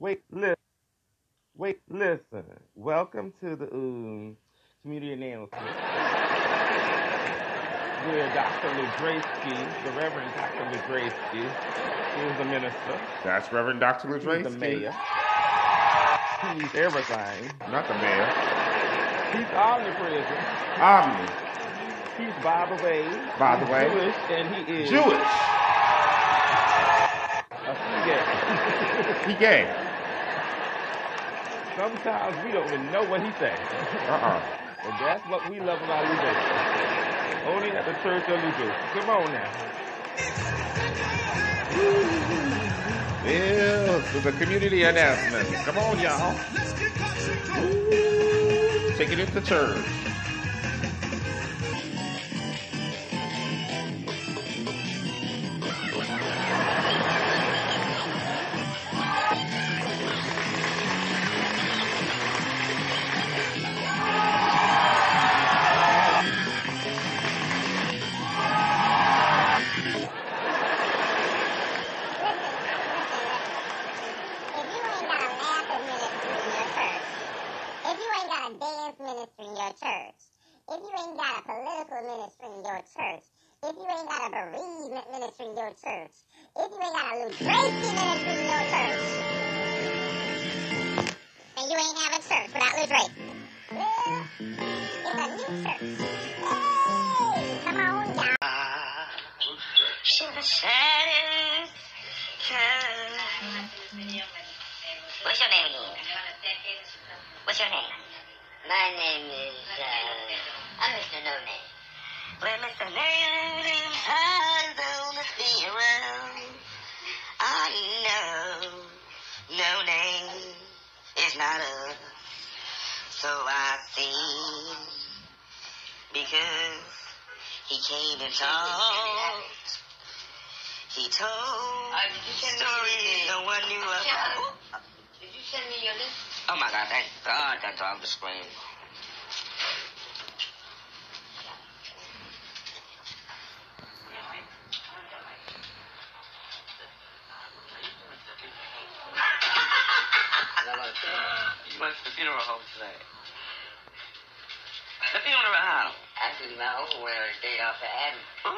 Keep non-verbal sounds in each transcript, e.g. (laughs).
Wait, listen. Wait, listen. Welcome to the um, community announcement. Where Dr. Ludrasky, the Reverend Dr. Ludrasky, is the minister. That's Reverend Dr. Ludrasky. the mayor. He's everything. Not the mayor. He's omnipresent. Omni. He's, by the way, By the he's way. Jewish, and he is Jewish. a gay. He gay. Sometimes we don't even know what he's saying. Uh-uh. And that's what we love about Ludrasky. Only at the church of Ludrasky. Come on now. This is a community announcement. Come on, y'all. Take it into church.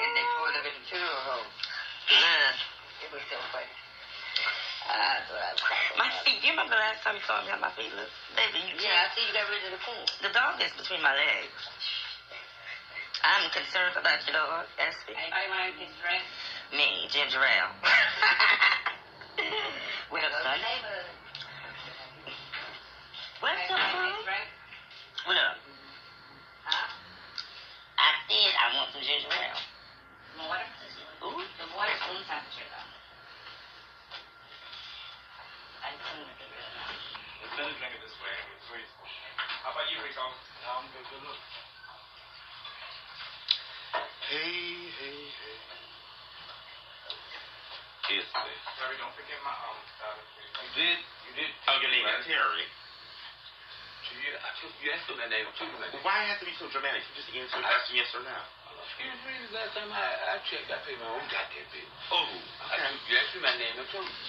And they pulled up at the funeral. Uh, It was so funny. Was my feet. You remember the last time you saw me how my feet look? Baby, you Yeah, I see you got rid of the pool. The dog is between my legs. I'm concerned about your dog, Espy. Anybody want anything to drink? Me, ginger ale. With a son. What's up, bro? What up? Huh? I did. I want some ginger ale. Why it has to be so dramatic? You go? How about we go? Hey, hey, hey. Este. Sorry, don't forget my aunt. I did. You did toggle inventory. You get I just answer a question yes or no. Excuse me, the last time um, I, I checked, oh, oh, I paid my own goddamn bill. Oh, I you asked me my name, I told you.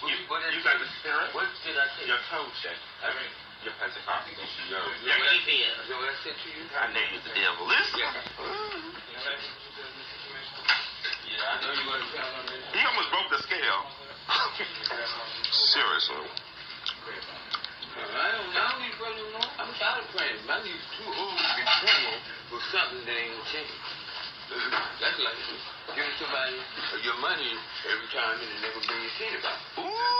What, You, what you got the spirit? What did I say? Your toe check. I mean, Your Pentecostal. Your, you your know what I- you know what I said to you? I know you the devil. Listen. Yeah. Yeah, I know you're going to count on this. He almost broke the scale. (laughs) Seriously. I don't know these brothers no more. I'm tired of praying. My knees too old to be praying for something that ain't gonna change. (laughs) That's like giving somebody your money every time and it never brings you anybody. Ooh.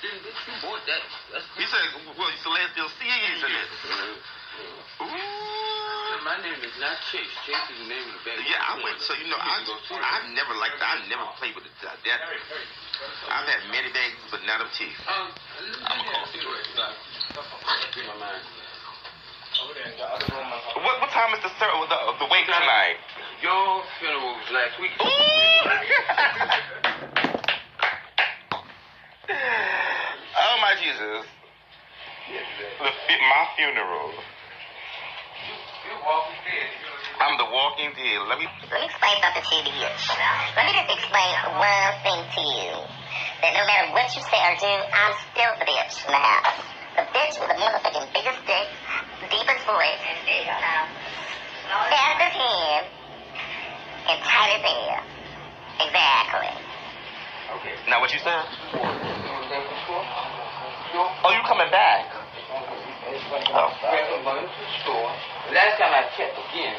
You bought that. That's He said, well, it's the last deal season. Yeah. Ooh. My name is not Chase. Chase is the name of the band. Yeah, I went. So you know, I I've never liked. I never played with it. That I've had many bags, but not of teeth. Um, I'm a coffee drink. In my mind. Over there in the other room. I'm What what time is the ser- the the wake tonight? Your funeral was last week. (laughs) oh my Jesus! The my funeral. You're walking dead. I'm the walking dead. Let me. Let me explain something to you here. Let me just explain one thing to you. that no matter what you say or do, I'm still the bitch in the house. The bitch with the motherfucking biggest dick, deepest voice, fastest hand, and tightest hair. Exactly. Okay. Now what you said? Oh, you coming back? Oh. Last time I checked again,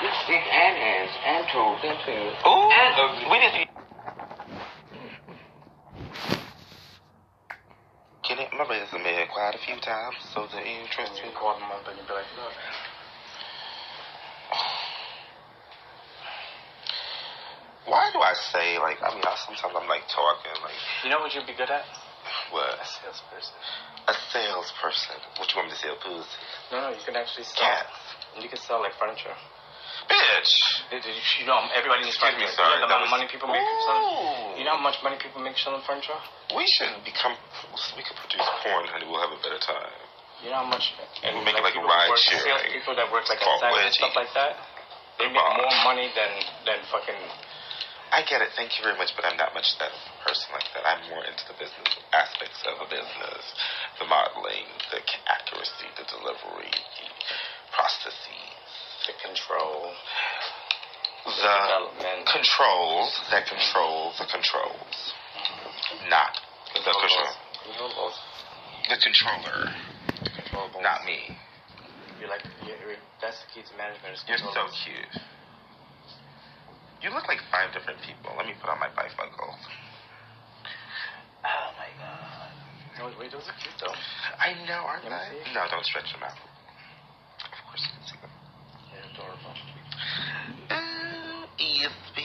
this dick and hands and toes and fingers Ooh, and ugly. we didn't. It, my resume been quite a few times, so the interest in call them up and be like, look. Why do I say like? I mean, I, sometimes I'm like talking like You know what you'd be good at? What? A salesperson. A salesperson. What you want me to sell? Pussy, No, no, you can actually sell. cats, You can sell like furniture. bitch. Did- did You know, everybody needs Excuse me, sorry, You know the that amount of was- money people make selling. Ooh. You know how much money people make selling furniture? We should become. We could produce porn, honey. We'll have a better time. You know how much? And We'll make it like a ride share, people that work like Fault inside and stuff like that. They make more money than than fucking. I get it. Thank you very much, but I'm not much that person like that. I'm more into the business aspects of a business, the modeling, the accuracy, the delivery, the processes, The control, the development. controls that controls the controls, not the control. The controller, Controllables. not me. You're like you, you- that's the key to management. You're so cute. You look like five different people. Let me put on my bifocals. Oh my god. No, wait, those are cute though. I know, aren't Let they? No, don't stretch them out. Of course you can see them. They're adorable. ESP.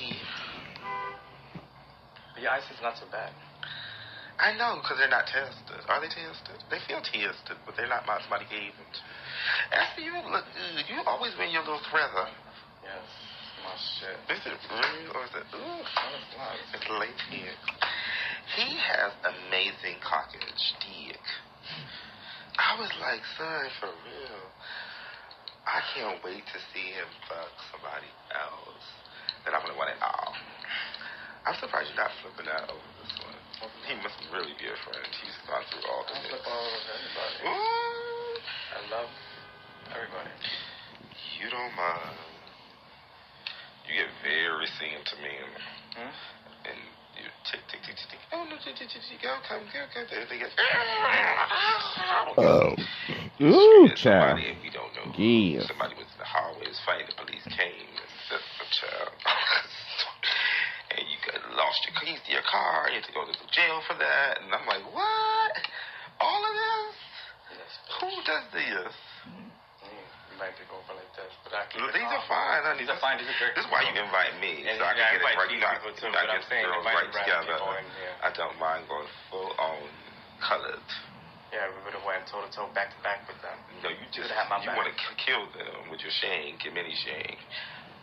But your eyes is not so bad. I know, because they're not tested. Are they tested? They feel tested, but they're not my somebody gave them. to. After you look good, you always wear your little threader. Yes. My shit. Is it real or is it, ooh, it's it's latex. He has amazing cockage, dick. I was like, son, for real. I can't wait to see him fuck somebody else. Then I'm gonna want it all. I'm surprised you're not flipping out over this one. He must really be a friend. He's gone through all I the flip all over. Ooh, I love everybody. you don't mind. You get very seen to me, and, Hmm? and you tick, tick, tick, tick, tick. Oh no, tick, tick, tick, tick, go, come, go, go. Everything gets. Oh. Ooh, child. Somebody, and we don't know. Yeah. Somebody was in the hallways fighting. The police came and said, child." (laughs) and you got lost your keys to your car. You had to go to the jail for that. And I'm like, what? All of this? Who does this? Invite people over like this, but I keep Look, it These are fine. honey. These are fine. These are great. This is why you invite me, And so I yeah, I can get it right. You people too, I I'm get saying girls right together. people here. I don't mind going full on colored. Yeah, we would have went toe to toe, back to back with them. No, you just you want to kill them with your shank, your mini shank.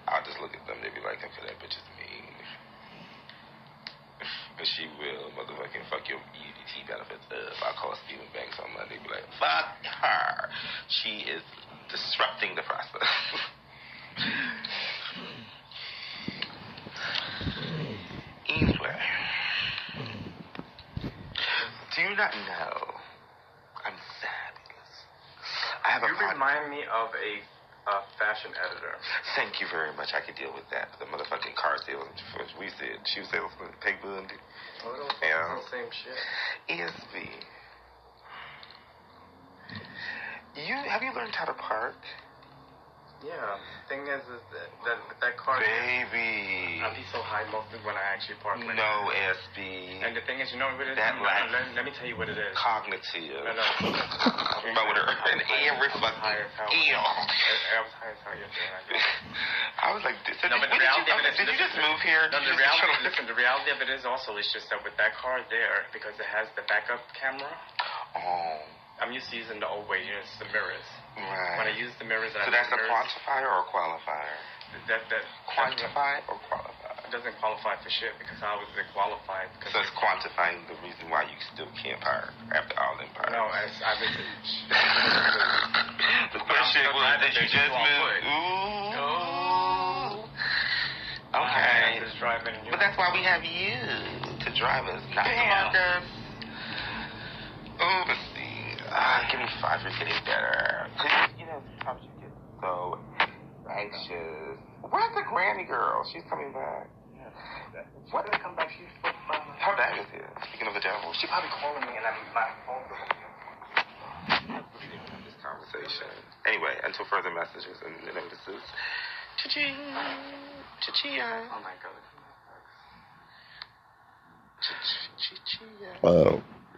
I'll just look at them. They'd be like, "Okay, that bitch is mean," and she will motherfucking fuck your EBT benefits up. Uh, I call Steven Banks on Monday. Be like, "Fuck her. She is disrupting the process." (laughs) anyway, do you not know I'm fabulous? I have a You pod- remind me of a, a fashion editor. Thank you very much. I could deal with that. The motherfucking car sales. We said shoe salesman, Peg Bundy. Yeah. the same shit. ESV. You have you learned how to park, Yeah. Thing is, is that that, that car. baby? I'll be so high mostly when I actually park. Like No SB. And the thing is, you know what it is? That No, no, let, let me tell you what it is. Cognitive. No, no. Motor and every fucking. I, was higher power yesterday. I guess. (laughs) I was like, so No, did, but the reality you, of it is, did you just move here? No, Did the you just- reality, listen, the reality of it is also it's just that with that car there, because it has the backup camera, Oh, I'm used to using the old way, you know, it's the mirrors. When I use the mirrors, So I that's a mirrors, quantifier or a qualifier? that that Quantify or qualify? It doesn't qualify for shit because I was qualified because So it's quantifying the reason why you still can't park after all them parks. no, as I was. The question was, did you just move? foot. Ooh. Okay. But that's why we have you to to drivers, not to Marcus. Ooh, let's see. Uh, give me five. You're getting better. 'Cause, you know, sometimes you get so anxious. Where's the granny girl? She's coming back. What did come back? She's her bag is here. Speaking of the devil, she probably calling me and I'm my phone. This conversation. Anyway, until further messages and notices. Cha-ching. Cha-chia. Oh my god. Cha-cha-cha-chia. Oh.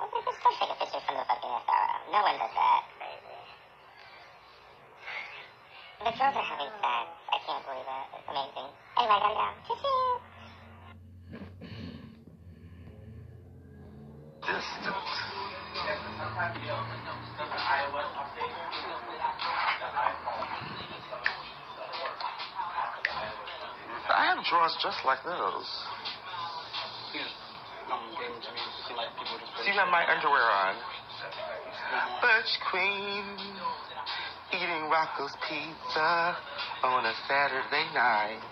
was like, just go take a picture in front of the fucking SRO. No one does that. The girls are having sex. I can't believe it. It's amazing. Anyway, I gotta go. Choo-choo. I have drawers just like those. You have my underwear on. Butch Queen eating Rocco's pizza on a Saturday night.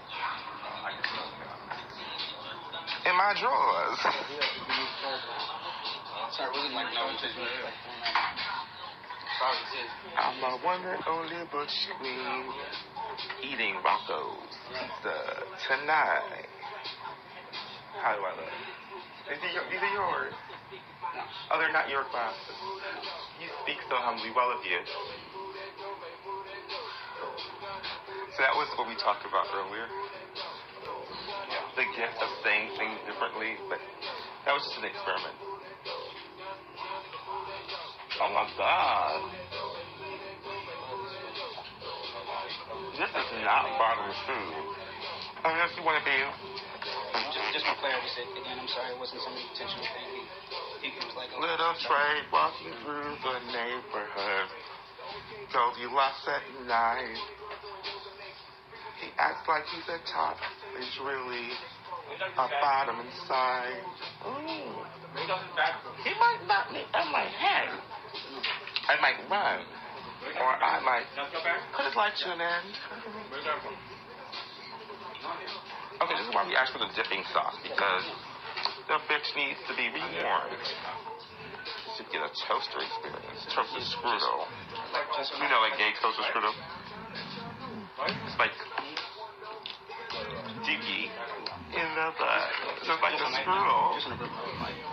In my drawers. I'm a and only Butch Queen eating Rocco's pizza tonight. How do I look? These are, your, these are yours. Oh, they're not your glasses. You speak so humbly well of you. So that was what we talked about earlier. The gift of saying things differently, but that was just an experiment. Oh my god. This is not bottomless food. Unless you want to be. Just, just for clarity's sake, again, I'm sorry, it wasn't some intentional thing. He, he was like, oh, Little Trey walking through the neighborhood. Goldilocks at night. He acts like he's a top. He's really a bottom inside. Ooh. He might knock me on my head. I might run. Or I might put his light to an end. Okay, this is why we asked for the dipping sauce because the bitch needs to be rewarmed. Should get a toaster experience. Toaster strudel. You know, like gay toaster strudel. It's like diggy in the butt. It's like a strudel.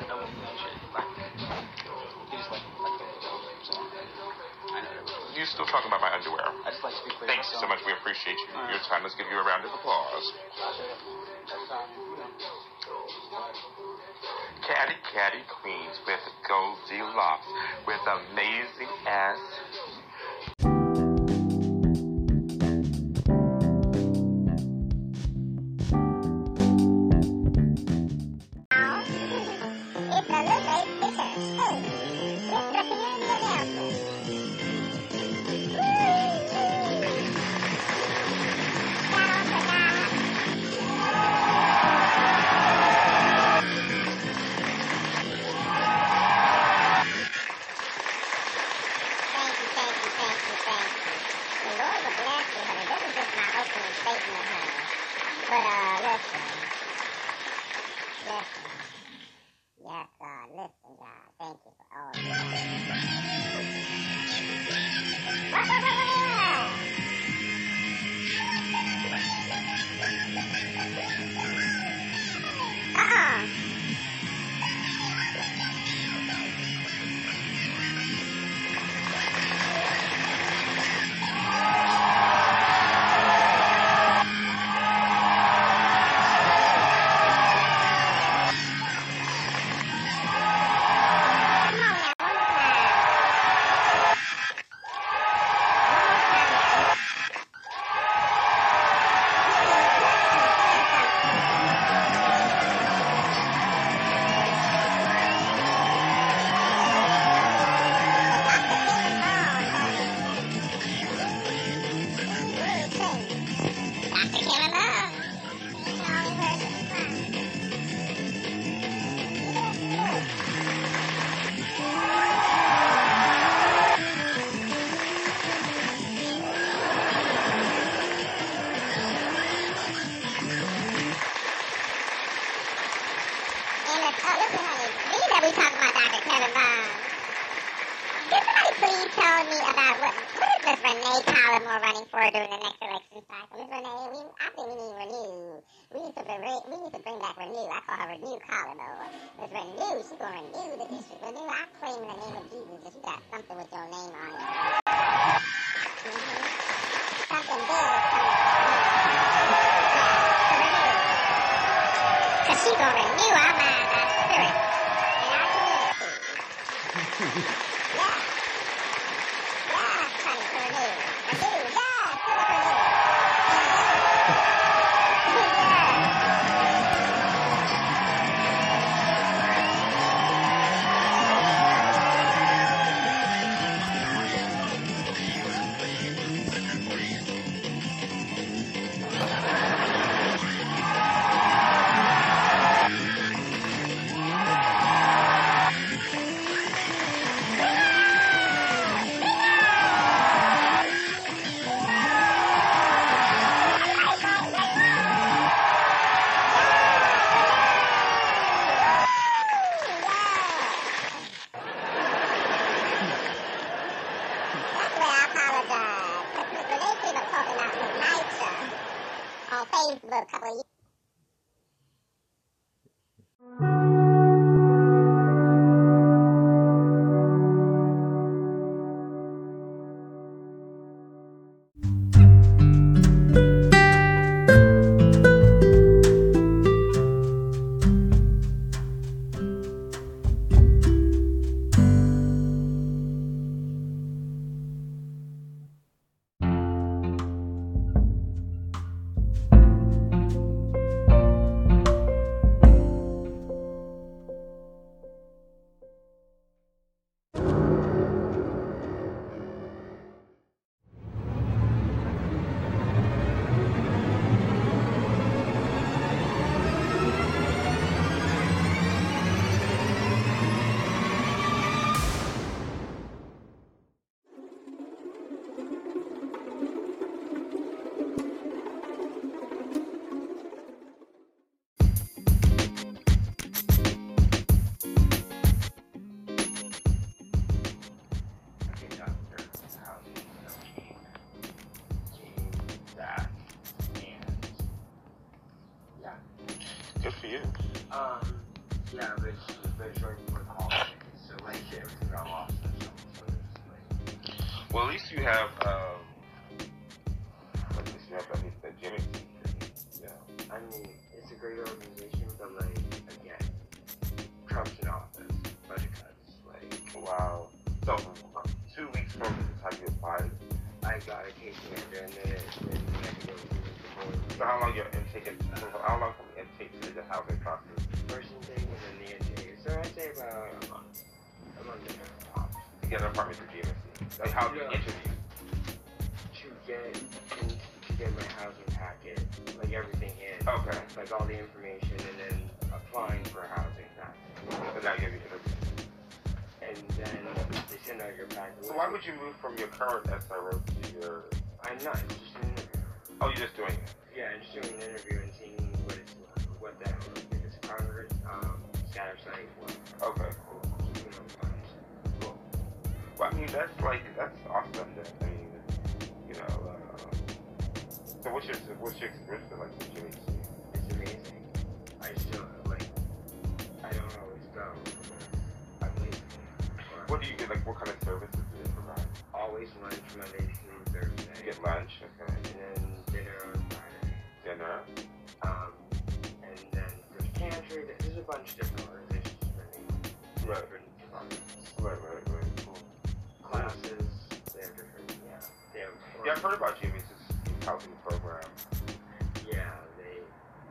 You still talking about my underwear? I just like to be clear. Thanks so much. We appreciate you, your time. Let's give you a round of applause. Caddy Caddy Queens with Goldilocks with amazing ass. She's gonna renew the district. Renew, I claim in the name of Jesus that you got something with your name on it. Something big is coming. Cause she gonna renew our mind, our spirit, and our community. (laughs) how long your intake is, how long the intake to the housing process? person thing, and then the intake. So I'd say about a month, a month and a half To get an apartment for GMC? Like, how do you Yeah. interview? to get to get my housing packet, like everything in. Okay. Like all the information, and then applying for housing packet. So now you have your interview. And then they send out your packet. So why would you move from your current SRO to your, I'm not. It's just an interview. oh, you're just doing it? Yeah, just doing an interview and seeing what it's what that if it's Congress, um, scatter site, what Okay, cool. you know, funds. Cool. Well, I mean, that's like, that's awesome then. I mean, you know, uh, so what's your, what's your experience been like with GMC? It's amazing. I still like. I don't always go. I'm leaving. What do you get, like, what kind of services do they provide? always lunch Monday through Thursday. You get lunch, okay, and then on. Dinner, Um, and then there's pantry. There's a bunch of different organizations spending Right. different departments. right, right, right, cool. Classes. They have different. Yeah. They have. Yeah, I've heard about GMC's housing program. Yeah. They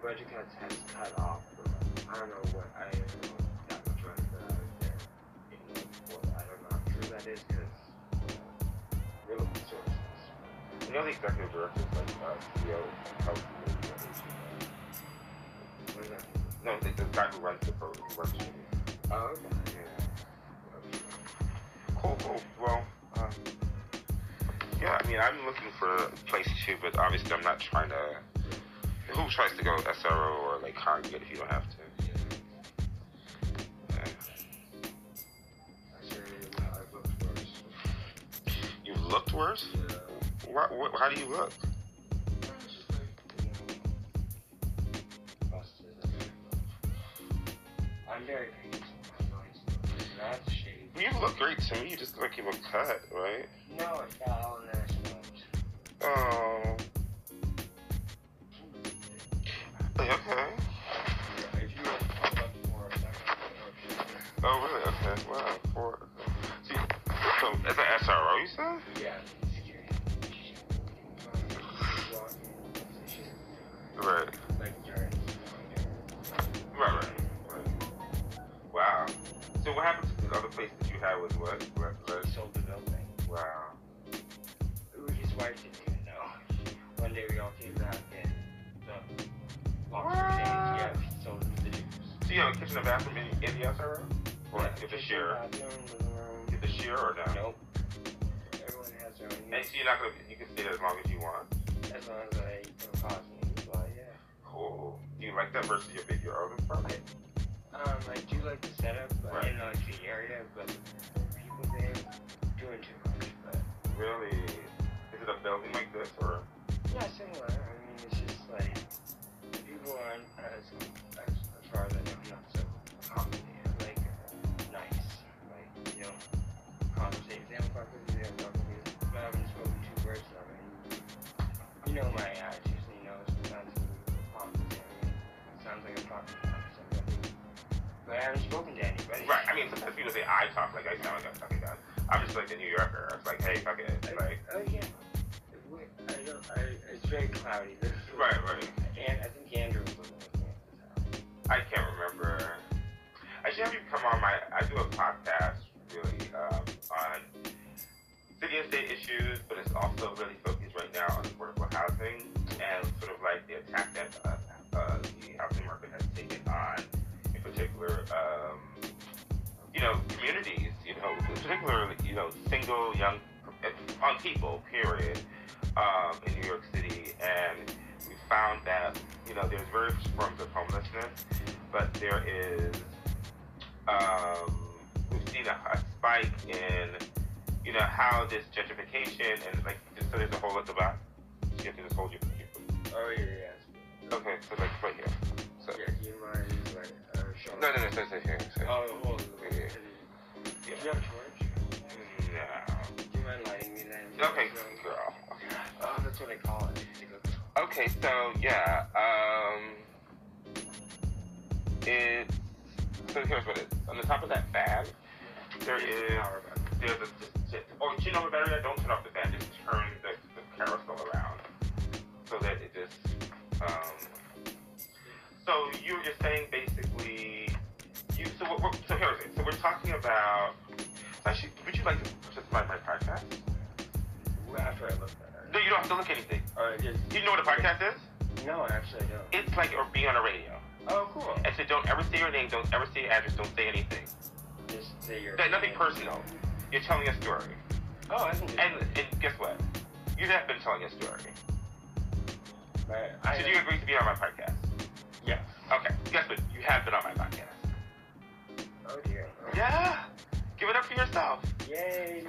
budget cuts has cut off. I don't know what I don't know that much but I was there. In I don't know how true that is because looking sources. You know the executive director is like, uh, CEO of is that? No, the, the guy who runs the program, who runs. Oh, okay. Yeah. Cool, cool. Well, um, yeah, I mean, I'm looking for a place too, but obviously I'm not trying to. Who tries to go SRO or like congregate if you don't have to? Yeah. Sure looked worse? Yeah. What, what, how do you look? I'm very. You look great to me. You just look like you look cut, right? No, it's not all national. Oh. Okay. Oh, really? Okay. Wow. Four. See, so it's an SRO, you said? Yeah, Right. Like. Right, right. right. Wow. So what happened to the other place that you had was what? What? what? Sold the building. Wow. His wife didn't even know. One day we all came back and the lobster What? tank, yeah, he sold it to the Jews. So you have a kitchen and bathroom in, in the SRO? Or Yeah, if the kitchen, share? bathroom, living room. Get the share or no? Nope. Everyone has their own And so you're not gonna, you can stay there as long as you want. As long as I can't cause me, but yeah. Cool. Do you like that versus your big, your other apartment? Um, I do like the setup, but Right. I didn't like the area, but people there doing too much. But Really? Is it a building like this or? yeah, similar. I mean, it's just like the people aren't as as, as far as I know, not so accommodating, like uh, nice, like you know, conversating. They don't talk with you, they don't talk with you. But I haven't spoken to person. I mean, you know my attitude, sounds like I'm talking to somebody, but I haven't spoken to anybody. Right. I mean, sometimes people say I talk like I sound like a fucking guy. I'm just like a New Yorker. It's like, hey, fuck it. Like, Oh yeah. I don't. I, it's very cloudy. This right, right. And I think Andrew was living with me the time. I can't remember. I should have you come on my. I do a podcast really um, on city and state issues, but it's also really focused right now on affordable housing and sort of like the attack that uh, um, you know, communities. You know, particularly, you know, single young on people. Period. Um, in New York City, and we found that you know there's various forms of homelessness, but there is um, we've seen a, a spike in you know how this gentrification and like just, so there's a hole at the back. So you have to just hold your. your Oh yeah, yeah. okay, so like right here. So Yeah, you mind uh, no, no, no, so, so here. So, Oh, hold on. Yeah. Do you have a torch? no. Do you mind lighting me then? Okay, girl. Okay. Oh, that's what I call it. Okay, so yeah, um, it's so here's what it is. On the top of that fan, there is there's a just, oh, do you know what battery? Don't turn off the fan. Just turn the, the carousel around so that it just. Um, so you were just saying basically, you so what, what, so here's it. So we're talking about. Actually, would you like to participate in my podcast? After I look at it. No, you don't have to look anything. All right, just you know what a podcast is? no, actually I don't. It's like or being on a radio. Oh, cool. And so don't ever say your name, don't ever say your address, don't say anything. Just say your. No, nothing personal. You're telling a story. Oh, I can And, and guess what? You have been telling a story. Right. I So do you agree to be on my podcast? Yes. Okay. Guess what? You have been on my podcast. Oh dear. Yeah. Give it up for yourself. Yay.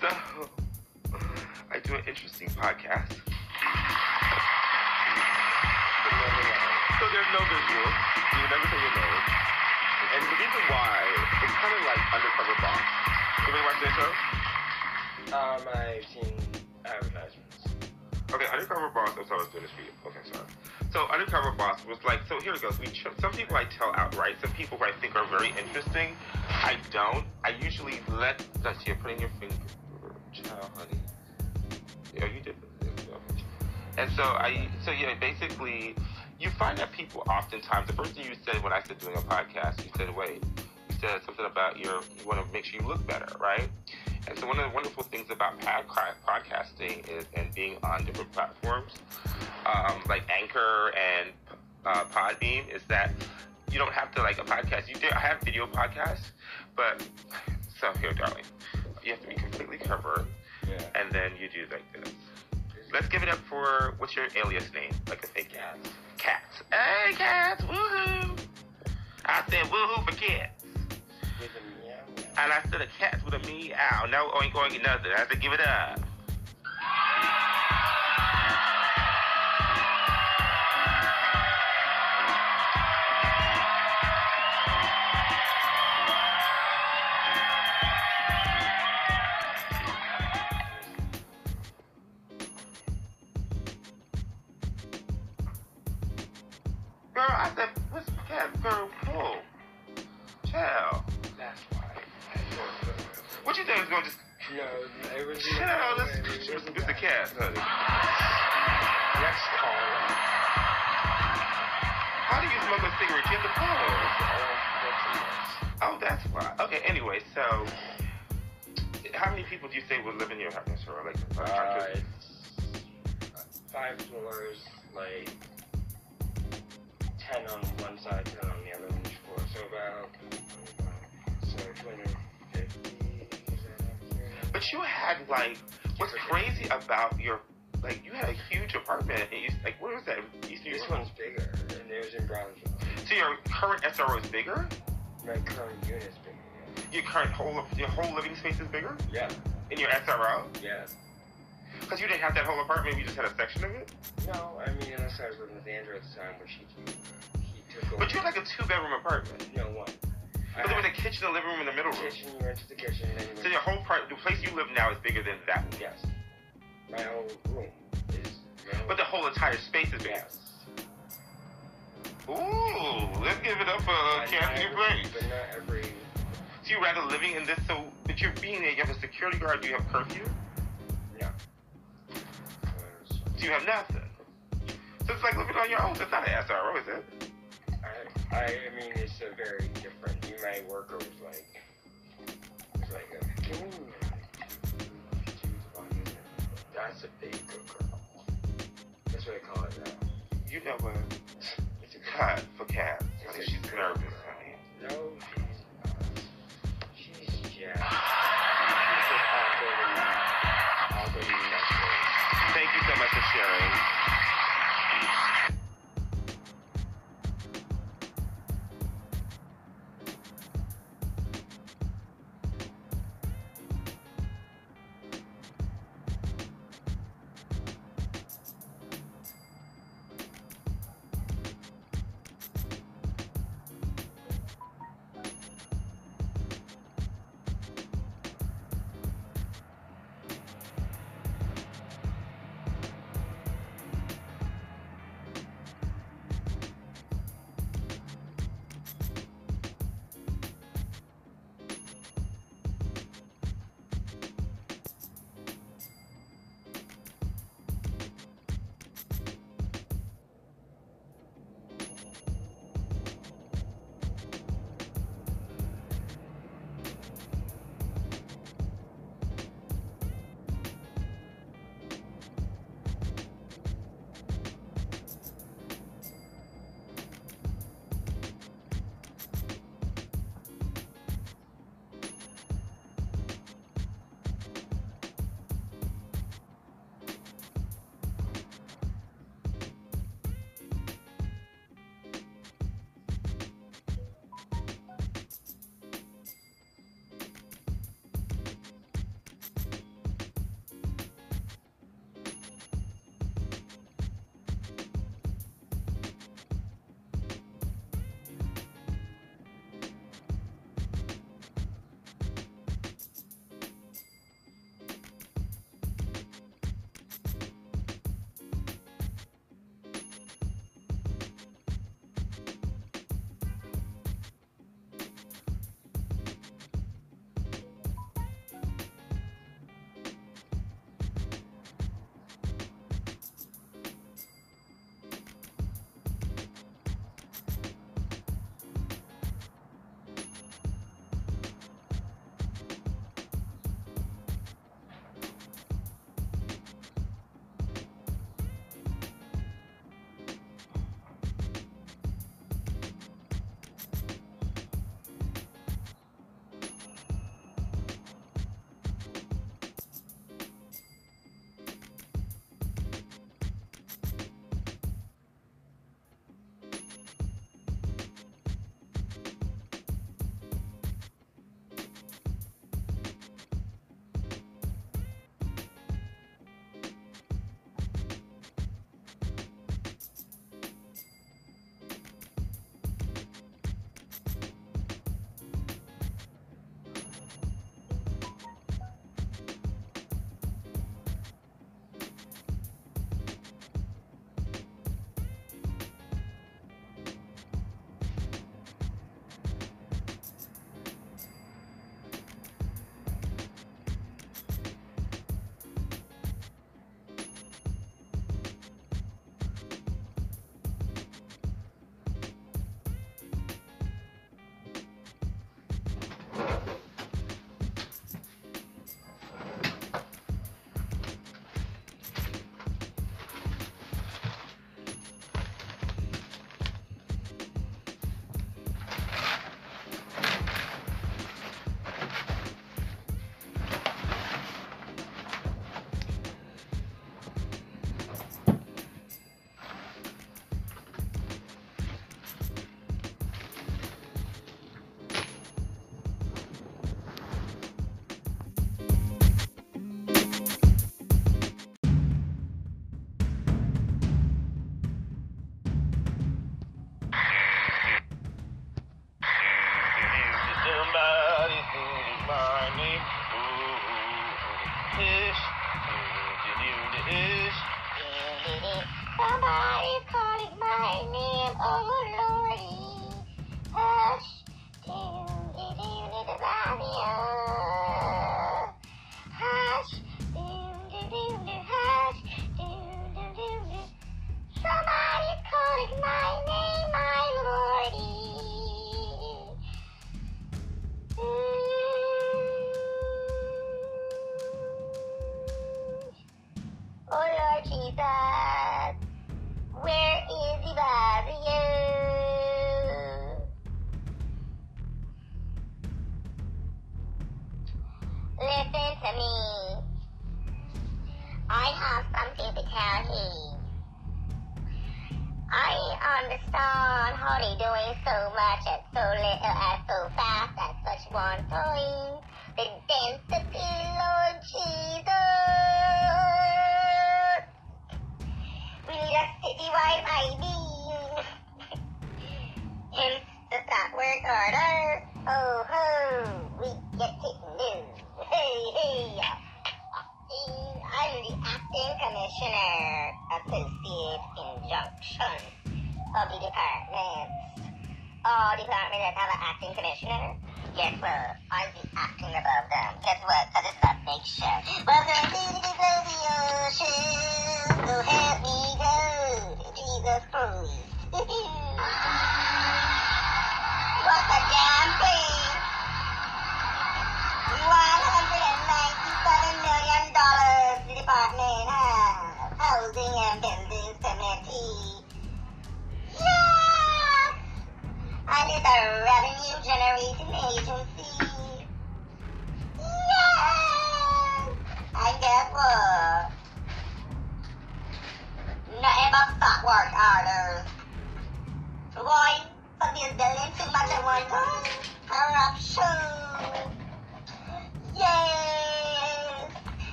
So, I do an interesting podcast. So there's no visual. You never say your name. And the reason why, it's kind of like Undercover Boss. You ever watch that show? Um, I've seen advertisements. Okay, Undercover Boss. That's how I was doing this for you. Okay, sorry. So Undercover Boss was like, so here it goes. We ch- some people I tell outright. Some people I think are very interesting, I don't. I usually let. That's you're putting your finger, child, honey. Yeah, you did. And so I, so yeah, basically, you find that people oftentimes. The first thing you said when I said doing a podcast, you said, wait, you said something about your. You want to make sure you look better, right? And so one of the wonderful things about podcasting is and being on different platforms, um, like Anchor and uh, Podbean, is that you don't have to like a podcast. You do. I have video podcasts, but so here, darling, you have to be completely covered, Yeah. and then you do like this. Let's give it up for what's your alias name? Like a fake cat. Cats. Hey, cats. Woohoo! I said woohoo for cats. And I said a cat with a meow. No oink get nothing. I have to give it up. Like, where was that? East New This one's bigger, and was in Brownsville. So your current SRO is bigger. My current unit is bigger. Your current whole, your whole living space is bigger Yeah. in your SRO. Yeah. Because you didn't have that whole apartment. You just had a section of it. No, I mean, unless I was living with Andrew at the time, which he he took over. But you had like a two-bedroom apartment. no one. But there was a kitchen and living room in the middle room. kitchen. You went to the kitchen, and then you So your whole part, the place you live now is bigger than that. Yes. My whole room is. But the whole entire space is yes. Ooh, let's give it up for uh, But not Cassidy every- Blaze. But not every. So you rather living in this, so, but you're being there, you have a security guard, do you have curfew? No. So you have nothing. So it's like living on your own. It's not an SRO, is it? I, I, I mean, it's a very different. You, my worker was like, was like, a? That's a big girl. That's what I call it now. You know what? It's a Cut for Cass. Honey, she's nervous, honey. No, she's not. She's just. (sighs) She's just awkward and awkward and messy. Thank you so much for sharing. Acting commissioner, guess what?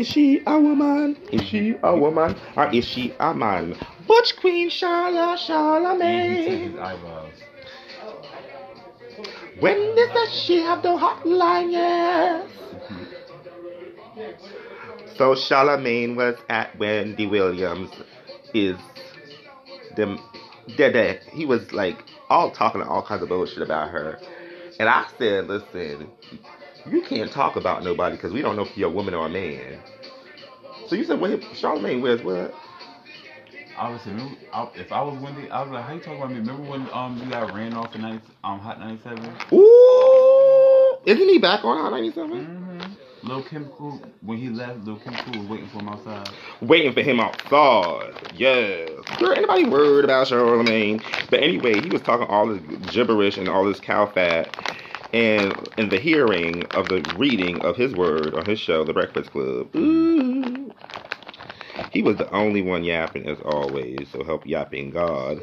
Is she a woman? Is she a woman? Or is she a man? Butch Queen Charla Charlamagne. When does she have the hotline? Yes. So Charlamagne was at Wendy Williams is the dead he was like all talking all kinds of bullshit about her. And I said, listen, you can't talk about nobody because we don't know if you're a woman or a man. So you said, well, Charlamagne wears what? Obviously, remember, I, if I was Wendy, I was like, "How you talking about me?" Remember when um you got ran off in 90, um Hot 97? Ooh, isn't he back on Hot 97? Mm-hmm. Lil Kim Cool, when he left, Lil Kim Cool was waiting for him outside. Waiting for him outside. Yes. Girl, anybody worried about Charlamagne? But anyway, he was talking all this gibberish and all this cow fat. And in the hearing of the reading of his word on his show, The Breakfast Club, ooh, he was the only one yapping as always. So help yapping God.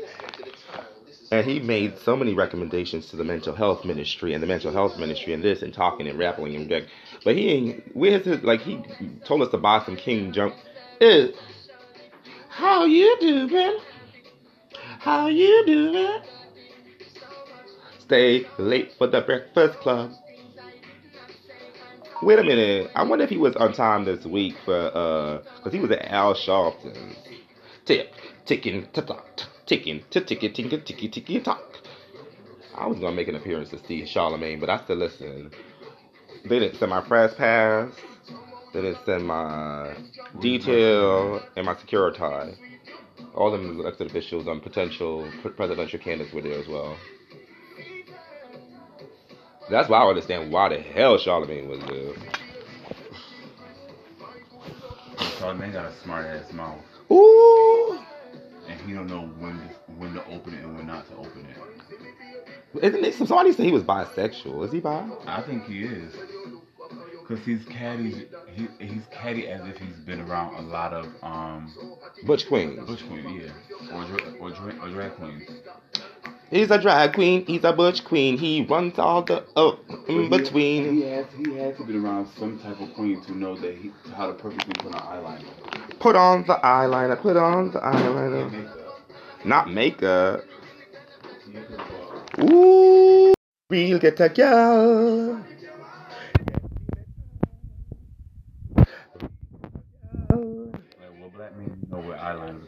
And he made so many recommendations to the mental health ministry and the mental health ministry and this and talking and rapping and back. But he ain't where's his like he told us to buy some King junk. Eh, how you doing? How you doing? Stay late for the breakfast club. Wait a minute. I wonder if he was on time this week for uh, cause he was at Al Sharpton's. Tick, ticking, tick tock, ticking, tick, ticking, ticky, ticky, tock. I was gonna make an appearance to see Charlamagne, but I still listen. They didn't send my press pass. They didn't send my detail and my security. All them elected officials and potential presidential candidates were there as well. That's why I understand why the hell Charlamagne was there. Charlamagne got a smart ass mouth, Ooh, and he don't know when to, when to open it and when not to open it. isn't it? Somebody said he was bisexual. Is he bi? I think he is, cause he's catty. He, he's catty as if he's been around a lot of um Butch Queens. bush queen, yeah, or dra- or, or drag queens. He's a drag queen. He's a butch queen. He runs all the up in But between. He has he has to be around some type of queen to know that he how to perfectly put on eyeliner. Put on the eyeliner. Put on the eyeliner. makeup. Not makeup. He has to, Ooh, we'll get a girl. Like, well, black men know what eyeliner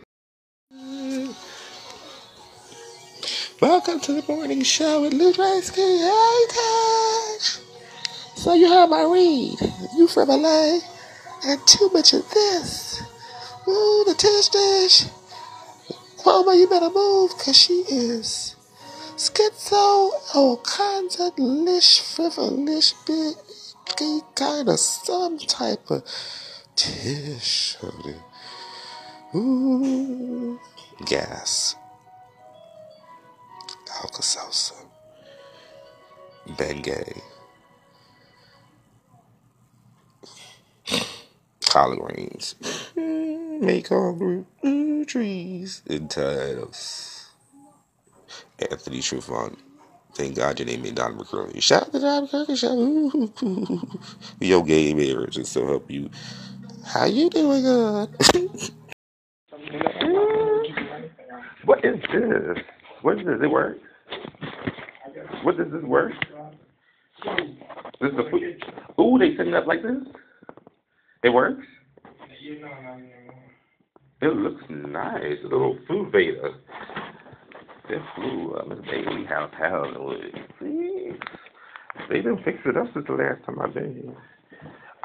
Welcome to the morning show with Lou Dransky. Hey, Taj. So you heard my read. You from LA. And too much of this. Ooh, the tish dish. Cuomo, you better move, cause she is schizo, all kinds of lish, frivolous, big, kind of some type of tish. Ooh, gas. Alka-Seltzer, Bengay, collard greens, mm, make all group mm, trees and titles. Anthony Trufant. Thank God your name ain't Don McCurry. Shout out to Don McCurry. Shout out. (laughs) Your gay marriage and so help you. How you doing, God? (laughs) what is this? What is this? It work? What does this work? This is the food. Ooh, they set it up like this. It works. It looks nice. A little food beta. This flew uh, Miss Bailey House Hollywood. See, they didn't fix it up since the last time I've been here.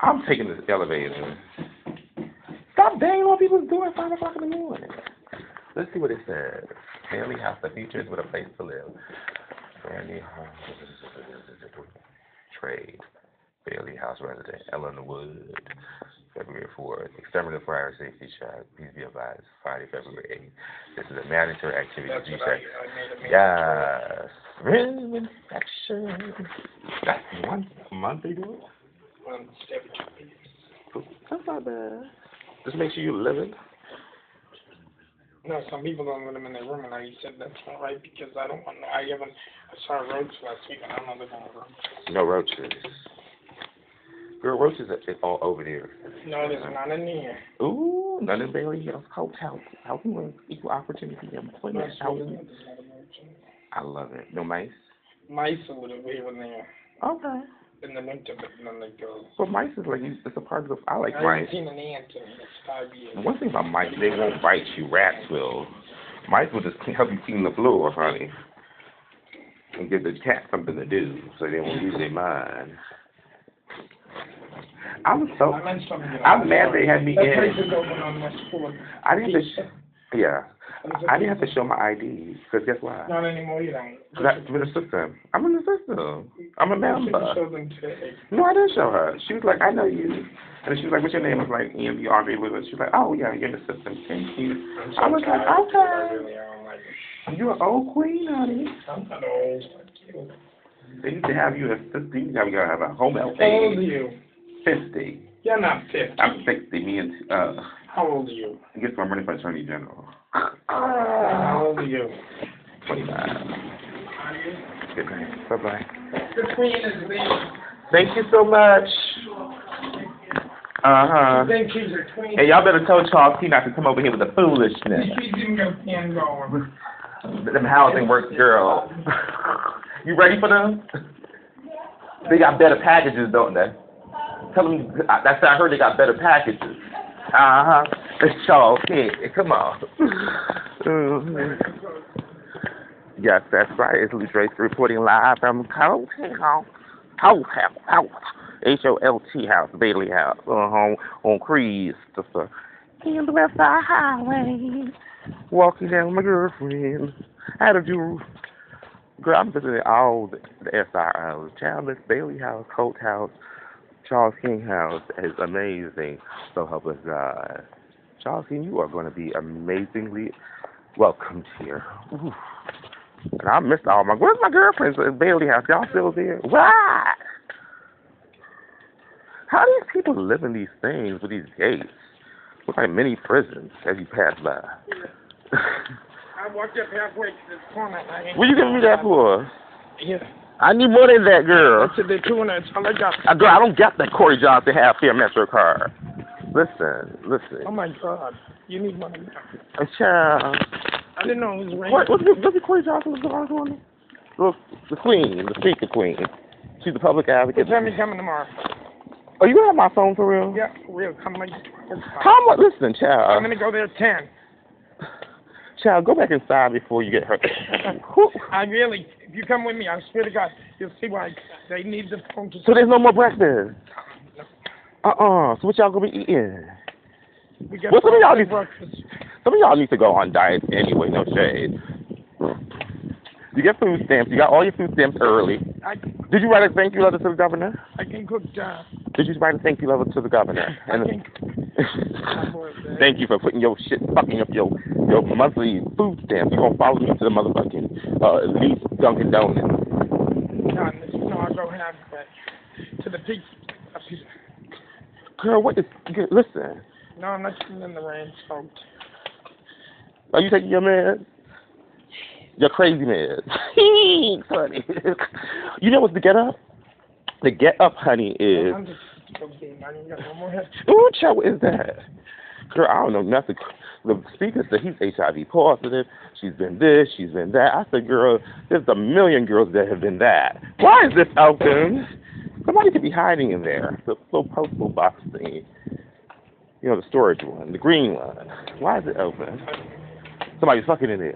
I'm taking this elevator. Stop banging on people's door at five o'clock in the morning. Let's see what it says. Bailey House, the features with a place to live. Brandy Home. Trade. Bailey House resident. Ellen Wood. February 4th. Exterminative fire safety shot. Please be advised. Friday, February 8th. This is a mandatory activity. That's G check. I made a Yes. Real infection. That's once a month they do it? Once every two weeks. That's not bad. Just make sure you're living. No, some people don't let them in their room, and I said that's not right because I don't want. I haven't. I saw roads last week, and I don't know they're gonna roads. No roaches. Girl, roaches are it's all over there. No, there's none in here. Ooh, none in Bailey Hills. Hotel. Housing with equal opportunity No, employment. it's Housing. there's not a road. I love it. No mice? Mice a little bit when they're Okay. In the winter, uh, but then they go. Well, mice is like, it's a part of the, I like I mice. haven't seen an ant in five years. One thing about mice, they won't bite you. Rats will. Mice will just help you clean the floor, honey. And give the cat something to do so they won't lose their mind. I was so. I I'm mad they had me That in. place is open on West Fulham. I didn't. Yeah. I didn't have to show my ID because guess what? Not anymore, you don't. That's in the system. I'm in the system. I'm a member. show them today. No, I didn't show her. She was like, I know you. And she was like, what's your name? I was like, EMB Andre Lewis. She was like, oh, yeah, you're in the system. Thank you. I'm I was like, okay. really am. Like, You're an old queen, honey. I'm not old. They used to have you as 50. You gotta have a home health How old are you? 50. You're not 50. I'm 60. Me and, uh, How old are you? I guess I'm running for Attorney General. How old are you? 25. Good night. Bye-bye. The queen is leaving. Thank you so much. Uh-huh. Think she's a queen. Hey, y'all better tell Charles T not to come over here with the foolishness. She's got a pen going. Them housing work girls. You ready for them? They got better packages, don't they? Tell them that's I heard they got better packages. Uh huh. It's Charles King. Come on. (sighs) Yes, that's right. It's Lee Drake reporting live from Holt House. Holt House. House. H O L T House, Bailey House, uh, on on Christopher. In the West Side Highway, walking down with my girlfriend. How to do? Girl, I'm visiting all the, the SROs. Chandler's, Bailey House, Holt House, Charles King House is amazing. So help us God. Charles King, you are going to be amazingly welcomed here. Ooh. And I missed all my. Where's my girlfriends at Bailey House? Y'all still there? What? How do these people live in these things with these gates? Look like mini prisons as you pass by. I walked up halfway to this corner. and I ain't what you giving me that for? Yeah. I need more than that, girl. I said they're two and that's all I got. Uh, girl, I don't get that Corey Johnson half fare Metro card. Listen, listen. Oh my God. You need money. Uh, child. I didn't know it was raining. What, what's, the, what's the Corey Johnson was going on? Look, the queen, the speaker queen. She's the public advocate. What time you coming tomorrow? Oh, you gonna have my phone for real? Yeah, for real. Come like. How much? Listen, child. I'm gonna go there at ten. Child, go back inside before you get hurt. (laughs) I really, if you come with me, I swear to God, you'll see why they need the phone to. so there's no more breakfast. Uh-uh. So what y'all gonna be eating? We got Well, some of y'all need breakfast. some of y'all need to go on diets anyway. No shade. You get food stamps. You got all your food stamps early. I, Did you write a thank you letter to the governor? I can cook. Uh, Did you write a thank you letter to the governor? (laughs) I And can. thank you for putting your shit, fucking up your your monthly food stamps. You gonna follow me to the motherfucking uh, at least Dunkin' Donuts. No, no, I'll go have to the pizza. Girl, what is? Listen, No, I'm not sitting in the rain, so. are you taking your meds? Your crazy meds. honey. you know what's the get up? The get up, honey, is. I'm just okay. I ain't got no more. Ooh, what is that? Girl, I don't know nothing. The speaker said he's HIV positive. She's been this, she's been that. I said, girl, there's a million girls that have been that. Why is this open? Somebody could be hiding in there. The little postal box thingy. You know, the storage one, the green one. Why is it open? Somebody's fucking in there.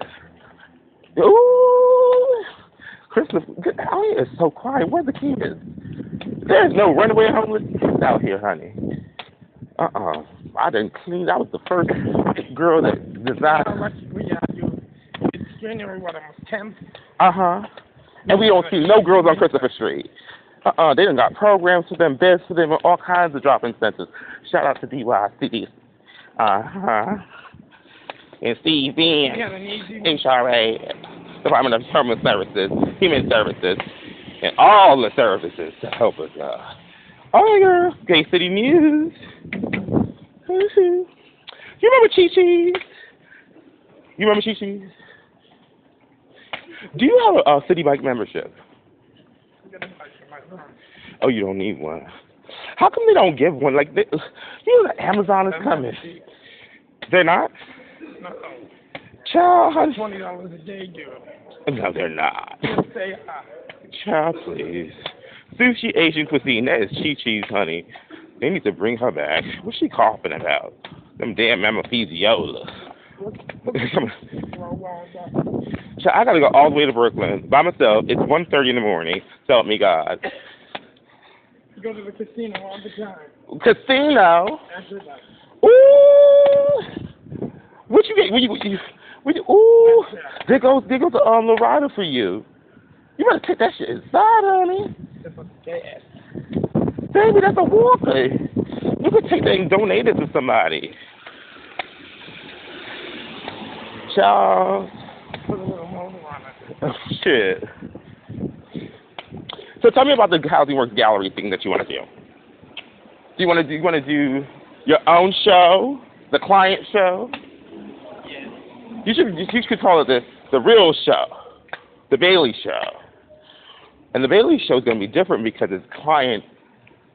Ooh! Christmas, out here is so quiet. Where the kids? There's no runaway homeless kids out here, honey. Uh-uh. I didn't clean. I was the first girl that How designed. much we uh, do? It's January, what, almost 10th? Uh-huh. And we don't see no girls on Christopher Street. Uh-uh. They done got programs for them, beds for them, and all kinds of drop-in centers. Shout out to DYC. Uh-huh. And Steve an HRA, Department of Human Services, Human Services, and all the services to help us out. All right, girl. Gay City News. You remember Chi Chi's? You remember Chi Chi's? Do you have a, a Citi Bike membership? Oh, you don't need one. How come they don't give one? Like, they, you know, Amazon is coming. They're not. No, Child, honey. twenty dollars a day, dude. No, they're not. Just say hi. Child, please. Sushi Asian cuisine, that is Chi Chi's, honey. They need to bring her back. What's she coughing about? Them damn mammophesiolus. Well, (laughs) well, well. Child, I gotta go all the way to Brooklyn by myself. It's one thirty in the morning. So help me God. You go to the casino all the time. Casino. What you get? What you? What you? What you ooh. There goes, there goes um, Loretta for you. You better take that shit inside, honey. Baby, that's a walker. You could take that and donate it to somebody. It. Oh, shit. So tell me about the Housing Works Gallery thing that you want to do. Do you want to do? You want to do your own show, the client show? You should. You should call it the the real show, the Bailey Show. And the Bailey Show is going to be different because it's client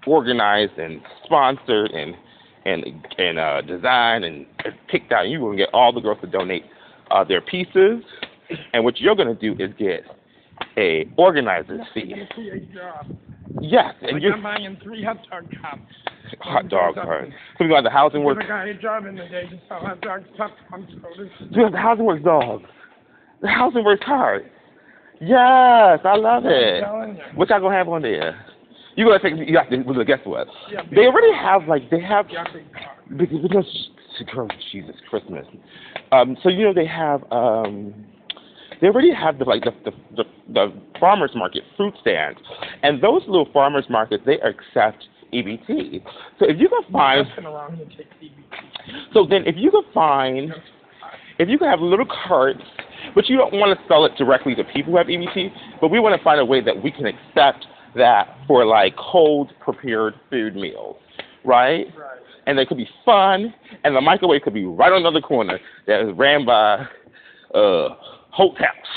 organized and sponsored and and and uh, designed and picked out. You're going to get all the girls to donate uh, their pieces, and what you're going to do is get a organizer's fee. Gonna create jobs. Yes, and Like you're I'm buying three hot dog cups. hot dog carts. So we got the housing work. a guy a job in the day to sell hot dogs, popcorn sodas. Dude, the housing works dog. The housing works hard. Yes, I love it. What y'all gonna have on there? You gonna take? You have to. Well, guess what? Yeah, They already have like they have Yeah, because because Jesus Christmas. Um, so you know they have um, they already have the like the the, the the farmers market fruit stands, and those little farmers markets they accept EBT. So if you can find Nothing around here takes EBT. so then if you could find if you could have little carts, but you don't want to sell it directly to people who have EBT, but we want to find a way that we can accept that for like cold prepared food meals, right? Right. And they could be fun, and the microwave could be right on the other corner that is ran by uh hotels.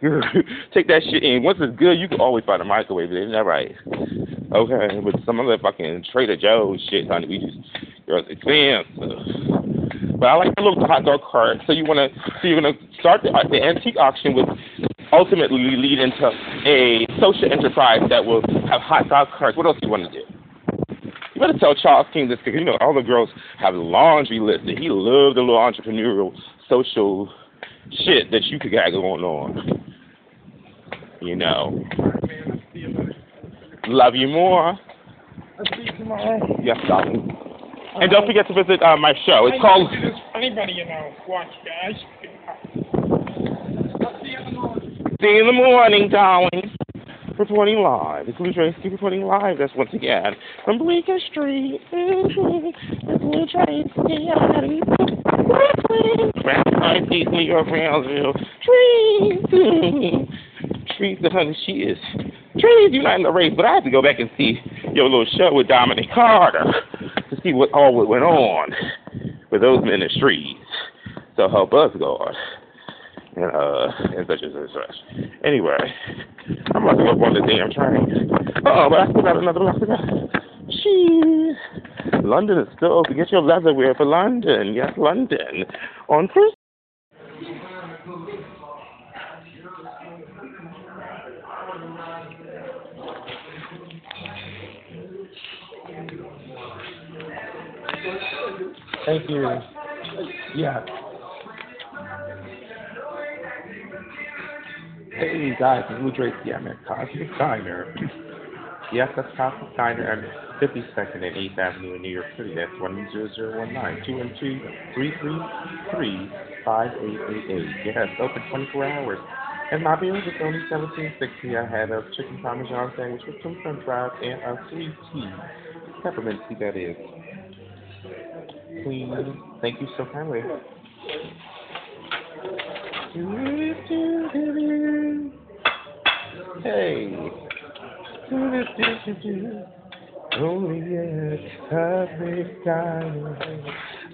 (laughs) Take that shit in. Once it's good, you can always buy a microwave. Isn't that right? Okay, but some other fucking Trader Joe's shit, honey, we just, girl, it's expensive. But I like the little hot dog cart. So you wanna, so you're gonna start the, the antique auction with ultimately lead into a social enterprise that will have hot dog carts. What else do you want to do? You better tell Charles King this because you know all the girls have laundry lists. and He loved the little entrepreneurial social shit that you could got going on. You know, Man, let's see you later. love you more. See you tomorrow. Yes, darling. And don't forget to visit uh, my show. It's called. anybody you know. Watch, guys. See you in the morning. See you in the morning, darling. Reporting live. It's Blue Tracy reporting live. That's once again from Bleecker Street. (laughs) It's Blue Tracy. Grand Peace, New York, Brownsville. Trees. (laughs) Trees, the honey, she is. Trees, you're not in the race, but I have to go back and see your little show with Dominic Carter to see what all went on with those ministries. So help us, God and uh and such and such and such. Anyway, I'm about to go on the damn train. Oh, but I still got another one. Jeez. London is still open. Get your leatherware for London. Yes, London. On Christmas. Thank you. Yeah. Hey guys, it's Lou Tracy. I'm at Cosmic Diner. yes, that's Cosmic Diner at 52nd and 8th Avenue in New York City. That's 10019 212 Yes, open 24 hours. And my bill is only 1760 I had a chicken parmesan sandwich with some french fries and a sweet tea. Peppermint tea, that is. Please. Thank you so kindly. Hey. Only yet perfect time.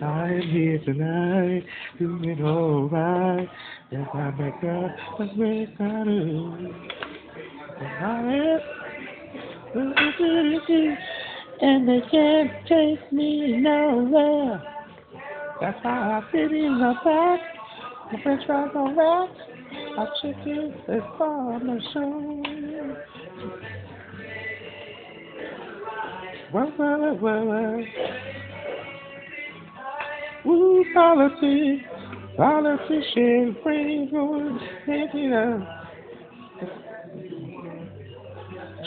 I'm here tonight, doing alright. Yes, I make up a great time. And they can't take me nowhere. That's how I fit in the back. My french fries on rack. My chicken is on the show. Well, well, well, well. Woo, politics, politician, free good, taking up.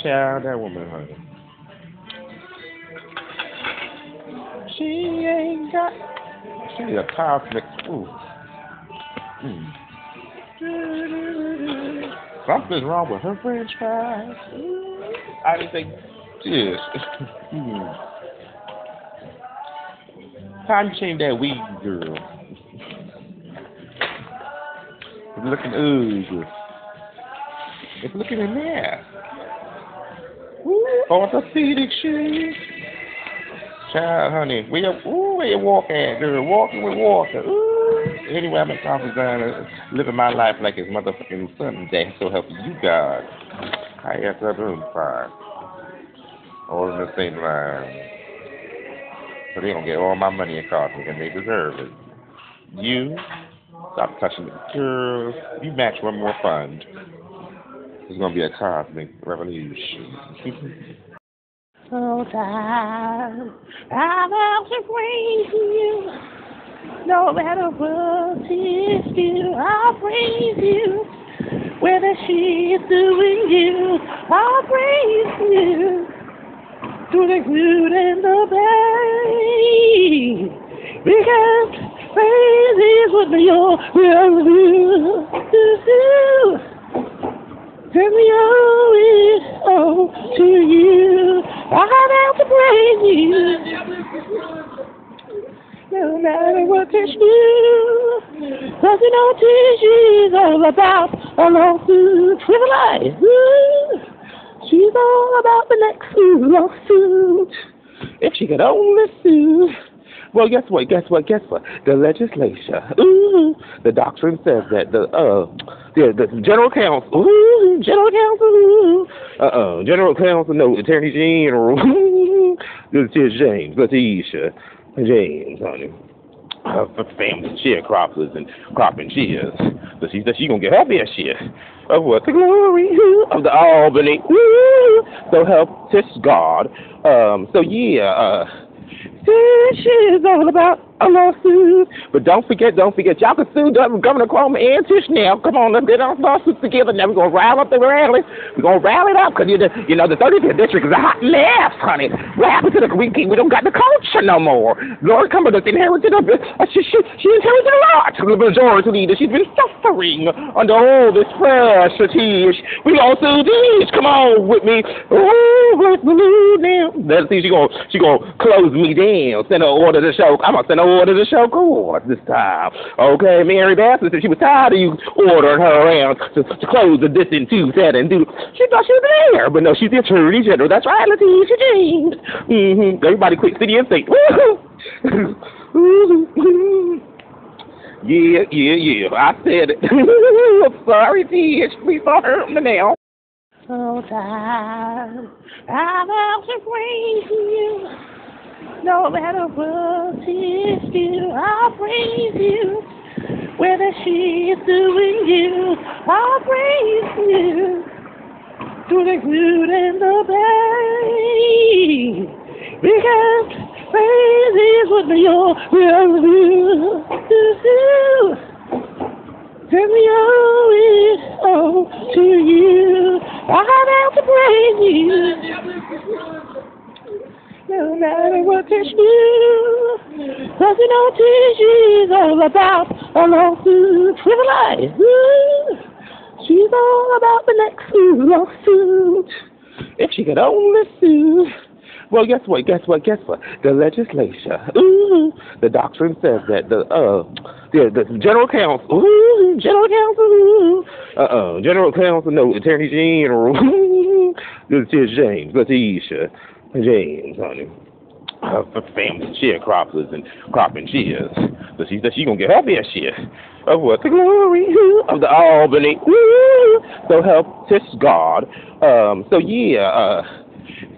Child, that woman, honey. She ain't got. She need a cosmic ooh. Mm. Something's wrong with her french fries. I didn't think mm. Time to change that weed, girl. It's looking ooh. It's looking in there. Ooh, orthopedic shoes. Child, honey, where you, ooh, where you walking at, girl? Walking with Walker. Ooh. Anyway, I'm at Conference Diner, living my life like it's motherfucking Sunday. So help you God. I got to room five. All in the same line. So they gonna get all my money and coffee, and they deserve it. You stop touching the girl. You match one more fund. It's gonna be a cosmic revolution. (laughs) Sometimes I love to you. No matter what it is, I'll praise you. Whether she's doing you, I'll praise you. Through the good and the bad. Because praise is what your will do. And we owe it all to you. I have to praise you. No matter what they do, you know she's all about a lawsuit with a lie. She's all about the next lawsuit. If she could only sue. Well, guess what? Guess what? Guess what? The legislature. Ooh, the doctrine says that the uh, the, the general counsel. Ooh, general counsel. Uh, uh, general counsel. No, attorney general. (laughs) this is James Letitia James, honey. Her family sharecroppers and cropping shears. So she said she gonna get her fair share of what the glory of the Albany. So help this God. Um. So yeah. Uh. This is all about a lawsuit. But don't forget, don't forget, y'all can sue Governor Cuomo and Tish now. Come on, let's get our lawsuits together. Now we're going to rile up the rally. We're going to rally it up because, you, know, you know, the 35th district is a hot mess, honey. What happened to the we, we don't got the culture no more. Lord Cumberland inherited a, uh, she, she, she inherited a lot. The majority leader, she's been suffering under all this pressure, Tish. We all sue Tish. Come on with me. Oh, let's believe now. Let's see, she going she gonna close me down. Send her order to show. I'm going to send her order to show court this time. Okay, Mary Beth said she was tired of you ordering her around to, to close the this and two, that and do. She thought she was there, but no, she's the attorney general. That's right, Letitia James. Mm-hmm. Everybody quick city and state. (laughs) yeah, yeah, yeah. I said it. (laughs) I'm sorry, Tish. Don't hurt me now. Sometimes I love to praise you. No matter what it is, I'll praise you. Whether she's doing you, I'll praise you. Through the good and the bad. Because praise is what your will do. And we owe it all to you. I have to praise you. No matter what they do, you know she's all about a lawsuit a lie. Ooh, She's all about the next lawsuit. If she could only sue. Well, guess what? Guess what? Guess what? The legislature. Ooh, the doctrine says that the uh, the, the general counsel. Ooh, general counsel. Uh, uh, general counsel. No, attorney general. (laughs) this is James Letitia James, honey. Her family sharecroppers and cropping shears. So she said she gonna get her fair share of what the glory of the Albany. So help this God. Um. So yeah. Uh.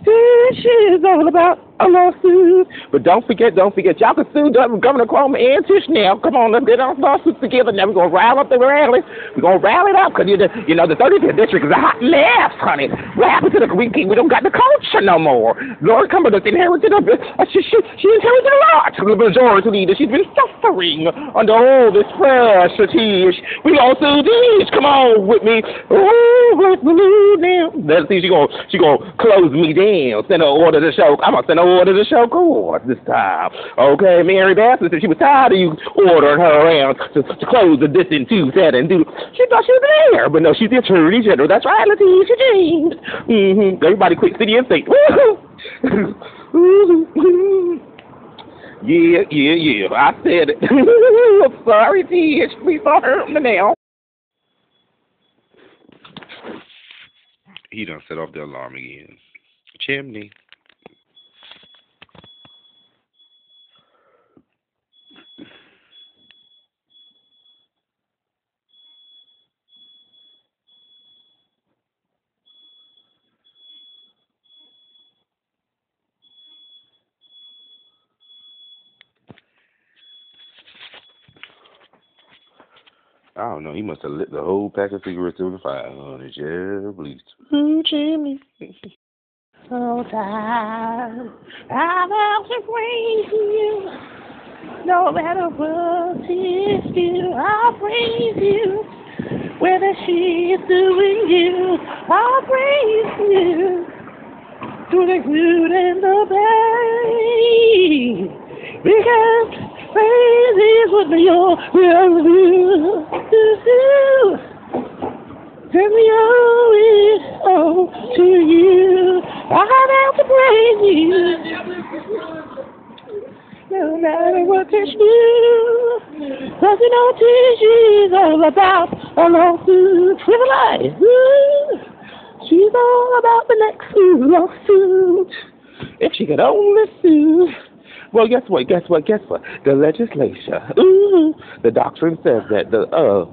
This is all about a lawsuit. But don't forget, don't forget, y'all can sue Governor Cuomo and Tish now. Come on, let's get our lawsuits together. Now we're going to rile up the rally. We're going to rally it up because, you, you know, the 35th district is a hot mess, honey. What happened to the we, we don't got the culture no more. Lord Cumberland inherited a, uh, she, she, she inherited a lot. The majority leader, she's been suffering under all this pressure, Tish. We all sue Tish. Come on with me. Oh, let's believe now. Let's see, she going she gonna close me down. Send her order to show. I'm to send her order to show court this time. Okay, Mary Beth said she was tired of you ordering her around to, to close the and two, that and do. She thought she was there, but no, she's the attorney general. That's right, Letitia James. Mm-hmm. Everybody quick city and state. (laughs) yeah, yeah, yeah. I said it. (laughs) Sorry, Tish. Don't hurt me now. He done set off the alarm again chimney. I don't know. He must have lit the whole pack of cigarettes in the fire on his yeah, please. Ooh, chimney. So tired. I'm out to praise you. No matter what it do, I'll praise you. Whether she's doing you, I'll praise you. Through the good and the bad. Because praise is what your will do. Turn me over oh, to you. I'm out to praise you. No matter what it's you. Cause you know she's all about a lawsuit with a lie. She's all about the next lawsuit. If she could only sue. Well, guess what? Guess what? Guess what? The legislature, ooh, the doctrine says that the uh,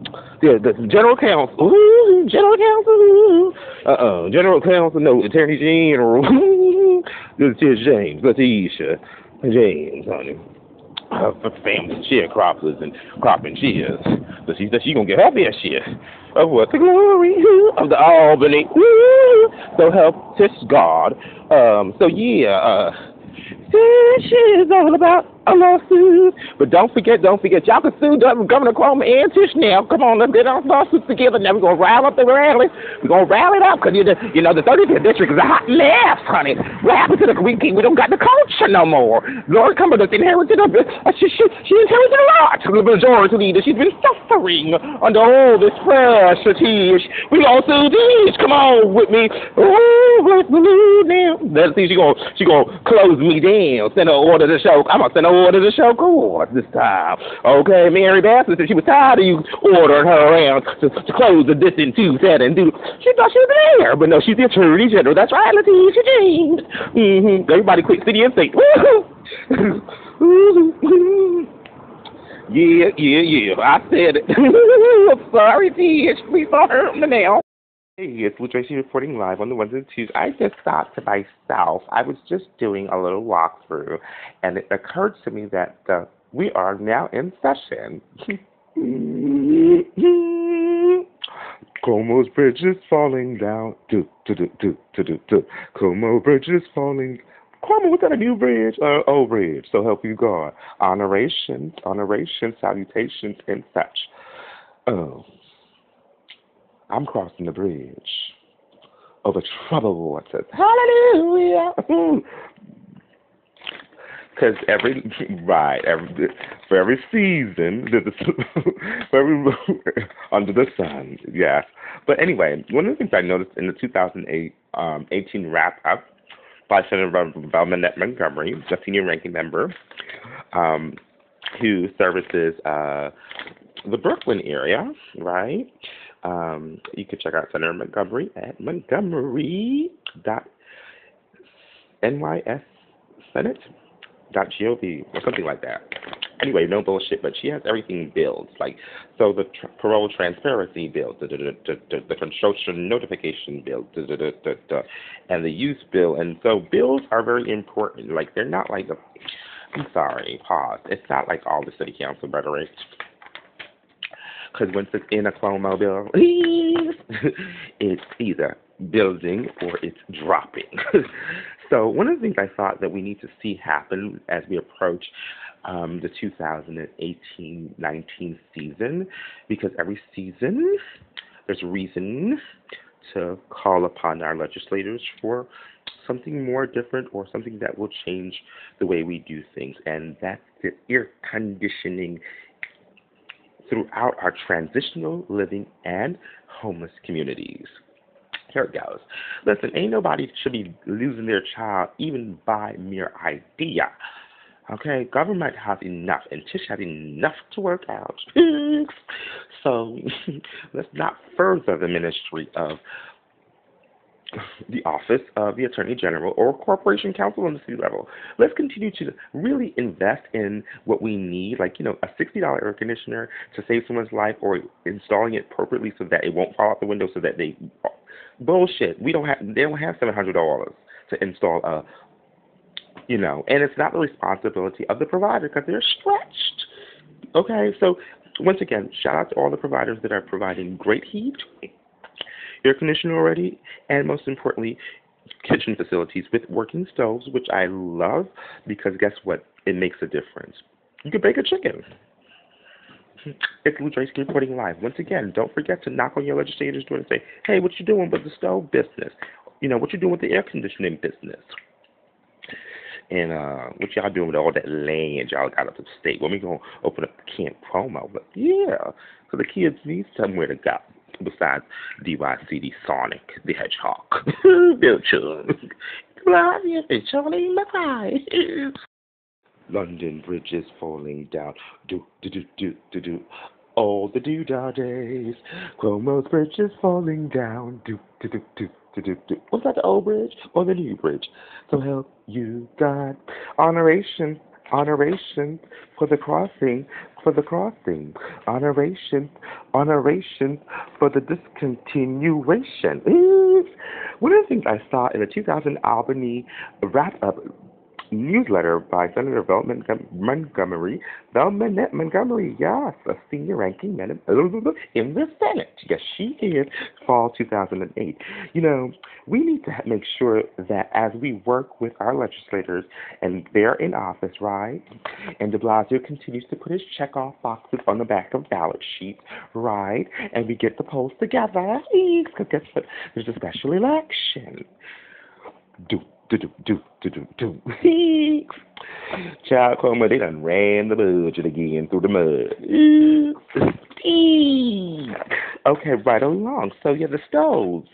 the, the general counsel, ooh, general counsel, ooh, uh, uh, general counsel, no, attorney general, (laughs) this is James, Letitia, James, honey, uh, for family sharecroppers and cropping shares. So she said she gonna get her fair share of what the glory of the Albany. Ooh, so help this God. Um, so yeah, uh, this is all about a lawsuit. But don't forget, don't forget, y'all can sue Governor Cuomo and Tish now. Come on, let's get our lawsuits together. Now we're to rile up the rally. We're going to rally it up because, you know, you know, the 35th district is a hot mess, honey. What happened to the, we, we don't got the culture no more. Lord Cumberland inherited a. Uh, she, she, she inherited a lot. The majority leader, she's been suffering under all this pressure, Tish. We all sue Tish. Come on with me. Oh, bless the Lord now. Let's see, she going she gonna close me down. Send her order to show. I'm going to send her order to show court this time. Okay, Mary Beth said she was tired of you ordering her around to, to close the distance two, that and do. She thought she was there, but no, she's the attorney general. That's right, Letitia James. Mm-hmm. Everybody quit city and state. (laughs) Yeah, yeah, yeah. I said it. (laughs) I'm sorry, Tish. Don't hurt me now. Hey, it's Blue Tracy reporting live on the ones and twos. I just thought to myself, I was just doing a little walkthrough, and it occurred to me that uh, we are now in session. (laughs) Cuomo's bridge is falling down. Do, do, do, do, do, do, do. Cuomo bridge is falling. Cuomo, was that a new bridge? Uh, old bridge. So help you God. Honorations, honorations, salutations, and such. Oh. I'm crossing the bridge over troubled waters. Hallelujah. (laughs) Because every right, every for every season, (laughs) for every (laughs) under the sun, yes. But anyway, one of the things I noticed in the 2008 um, 18 wrap up by Senator Velmanette Montgomery, a senior ranking member, um, who services uh, the Brooklyn area, right? Um, you can check out Senator Montgomery at montgomery dot nys senate dot gov or something like that. Anyway, no bullshit, but she has everything billed. Like, so the tr- parole transparency bill, the, social notification bill, and the use bill. And so bills are very important. Like, they're not like the, I'm sorry, pause. It's not like all the city council rhetoric because once it's in a Cuomo mobile, (laughs) it's either building or it's dropping. (laughs) so one of the things I thought that we need to see happen as we approach um, the 2018-19 season, because every season there's reason to call upon our legislators for something more different or something that will change the way we do things, and that's the air conditioning throughout our transitional living and homeless communities. Here it goes. Listen, ain't nobody should be losing their child even by mere idea. Okay, government has enough, and Tish has enough to work out. (laughs) so (laughs) let's not further the ministry of the office of the Attorney General or corporation counsel on the city level. Let's continue to really invest in what we need, like, you know, a $60 air conditioner to save someone's life or installing it appropriately so that it won't fall out the window so that they. Bullshit. We don't have, they don't have $700 to install a, you know, and it's not the responsibility of the provider because they're stretched. Okay, so once again, shout out to all the providers that are providing great heat, air conditioning already, and most importantly, kitchen facilities with working stoves, which I love because guess what? It makes a difference. You can bake a chicken. It's Lou Drake reporting live. Once again, don't forget to knock on your legislator's door and say, hey, what you doing with the stove business? You know, what you doing with the air conditioning business? And uh, what y'all doing with all that land y'all got up the state? When we gonna open up Camp Promo? But yeah, so the kids need somewhere to go besides DYCD Sonic the Hedgehog. (laughs) Bill Chung. Charlie McFly. London Bridge is falling down. Do do do do do do. All the doodah days. Cuomo's bridge is falling down. Do do do do do do do. Was that the old bridge or the new bridge? So help you God. Honoration, honoration for the crossing, for the crossing. Honoration, honoration for the discontinuation. One of the things I saw in the 2000 Albany wrap up newsletter by Senator Val Montgomery. Val Montgomery, yes, a senior ranking member in the Senate. Yes, she is, fall 2008. You know, we need to make sure that as we work with our legislators and they're in office, right? And de Blasio continues to put his check off boxes on the back of ballot sheets, right? And we get the polls together. Because guess what? There's a special election. Do do do do do do do. Child Cuomo, they done ran the budget again through the mud. okay, right along. So yeah, the stoves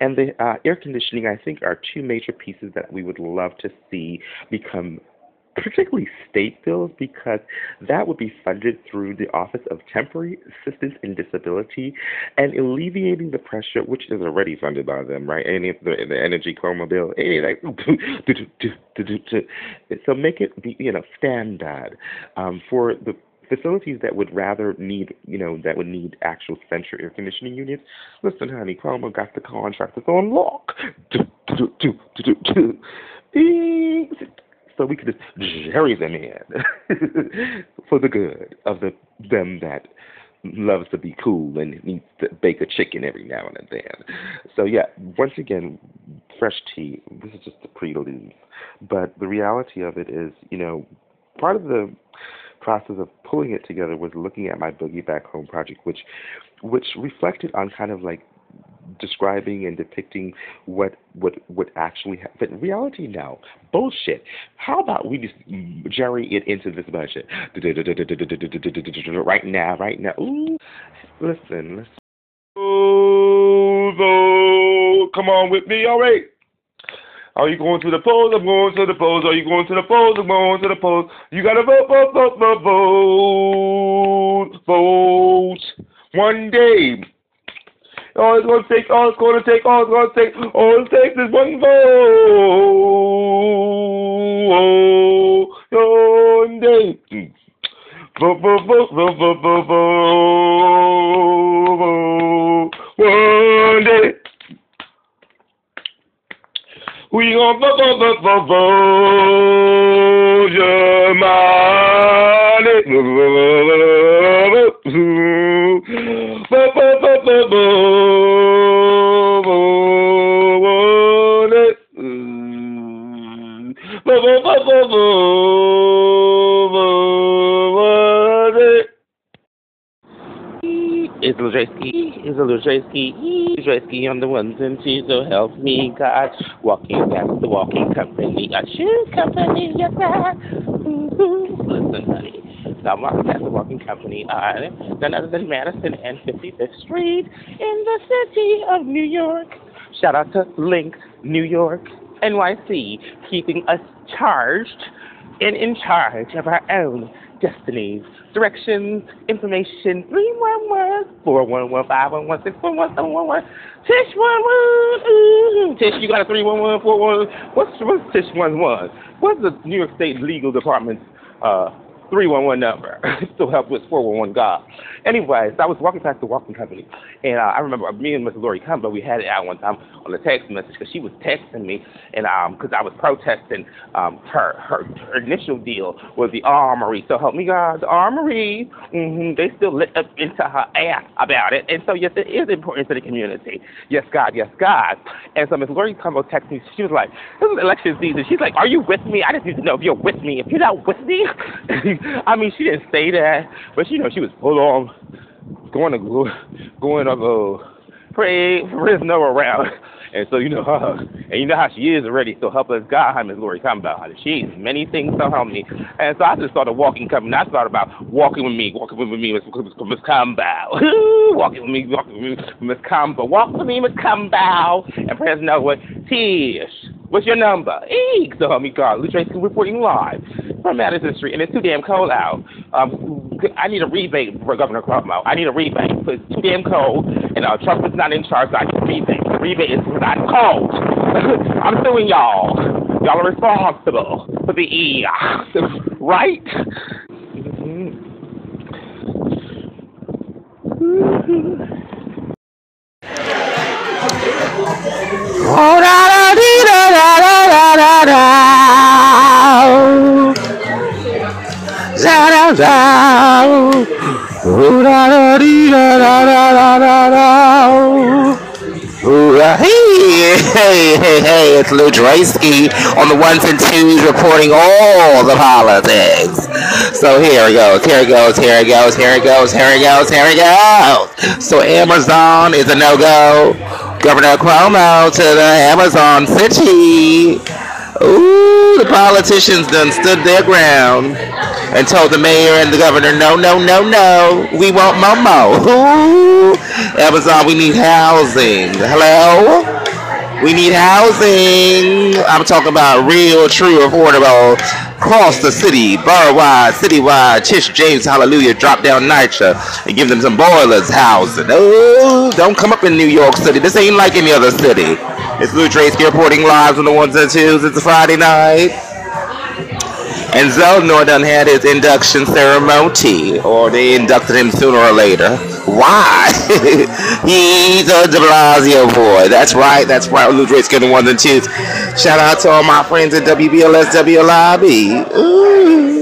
and the uh, air conditioning, I think, are two major pieces that we would love to see become particularly state bills, because that would be funded through the Office of Temporary Assistance and Disability and alleviating the pressure, which is already funded by them, right? And the, the energy coma bill, hey, like, (laughs) so make it be, you know, standard um, for the facilities that would rather need, you know, that would need actual central air conditioning units. Listen, honey, Cuomo got the contractors on lock. So we could just jerry them in (laughs) for the good of the them that loves to be cool and needs to bake a chicken every now and then. So yeah, once again, fresh tea. This is just a prelude, but the reality of it is, you know, part of the process of pulling it together was looking at my Boogie Back Home project, which which reflected on kind of like describing and depicting what what what actually happened. But reality now, bullshit. How about we just jerry it into this budget right now, right now? Ooh, listen, listen. Come on with me, all right. Are you going to the polls? I'm going to the polls. Are you going to the polls? I'm going to the polls. You gotta vote, vote, vote, vote, vote, vote. One day. All it's gonna take, all it's gonna take, all it's gonna take, all it takes is one vote. One day. Vote, vote, vote, vote, vote, vote, vote, One day. We gonna vote, vote, vote, vote, vote your money. Vote, vote, vote, It's Lajewski, it's it's Lajewski on the ones and twos, so help me God. Walking past the walking company, a shoe company, yes, I. Listen, honey. I'm walking the walking company on none other than Madison and 55th Street in the city of New York. Shout out to Link, New York, NYC, keeping us charged and in charge of our own destinies, directions, information, 311 411 511 611 711 Tish 11. Tish, you got a 311 411. What's, what's Tish 11? What's the New York State Legal Department's uh, 311 number. (laughs) Still help with 411 God. Anyways, I was walking past the walking company, and uh, I remember me and Miss Laurie Cumbo, we had it out one time on the text message because she was texting me, and um, because I was protesting um, her, her her initial deal was the armory. So help me God, the armory. hmm They still lit up into her ass about it, and so yes, it is important to the community. Yes, God, yes, God. And so Miss Laurie Cumbo texted me. She was like, "This is election season." She's like, "Are you with me? I just need to know if you're with me. If you're not with me, (laughs) (laughs) I mean, she didn't say that, but you know, she was full on going to going to uh, pray no around. (laughs) And so you know her, (laughs) and you know how she is already. So help us God, how Miss Lori come about. She's many things to help me. And so I just started walking, coming. I started about walking with me, walking with me, Miss Miss Cumbo. walking with me, walking with me, Miss Cumbo. Walk with me, Miss Cumbo. And press no what? Tish. What's your number? Eek. Help me God. Lou Tracy reporting live from Madison Street, and it's too damn cold out. Um, I need a rebate for Governor Cuomo. I need a rebate. It's too damn cold, and uh, Trump is not in charge, so I need a rebate. The rebate is I'm cold. (laughs) I'm suing y'all. Y'all are responsible for the E, (laughs) right? Oh, hey, hey, hey, hey, it's Lou Draysky on the ones and twos reporting all the politics. So here it goes, here it goes, here it goes, here it goes, here it goes, here it goes. So Amazon is a no-go. Governor Cuomo to the Amazon city. Ooh, the politicians done stood their ground and told the mayor and the governor, no, no, no, no, we want Momo. Ooh, Amazon, we need housing. Hello? We need housing. I'm talking about real, true, affordable, across the city, borough-wide, city-wide. Tish James, hallelujah, drop down NYCHA and give them some boilers housing. Oh, don't come up in New York City. This ain't like any other city. It's Lou Tracy reporting live on the ones and twos. It's a Friday night. And Zellnor done had his induction ceremony, or they inducted him sooner or later. Why? (laughs) He's a de Blasio boy. That's right, that's right. Drake's getting ones and twos. Shout out to all my friends at WBLS WLIB. Ooh.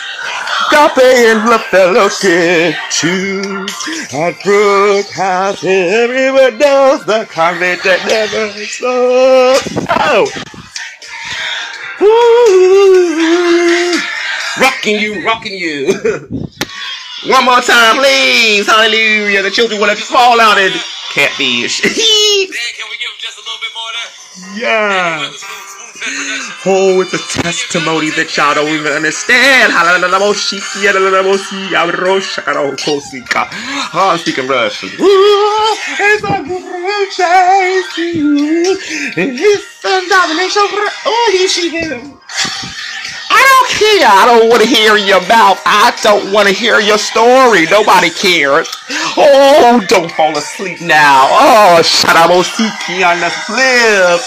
Coffee in the fellowship too. At Brookhouse, everyone knows the convict that never stops. Oh! Woo! Rocking you, rocking you. (laughs) One more time, please. Hallelujah. The children want to fall out and catfish. (laughs) yeah. Oh, it's a testimony that y'all don't even understand. Oh, I'm speaking Russian. It's a great chase to you. It's a domination. Oh, you see him. I don't care. I don't want to hear your mouth. I don't want to hear your story. Nobody cares. Oh, don't fall asleep now. Oh, shut Sharabosiki on the flip.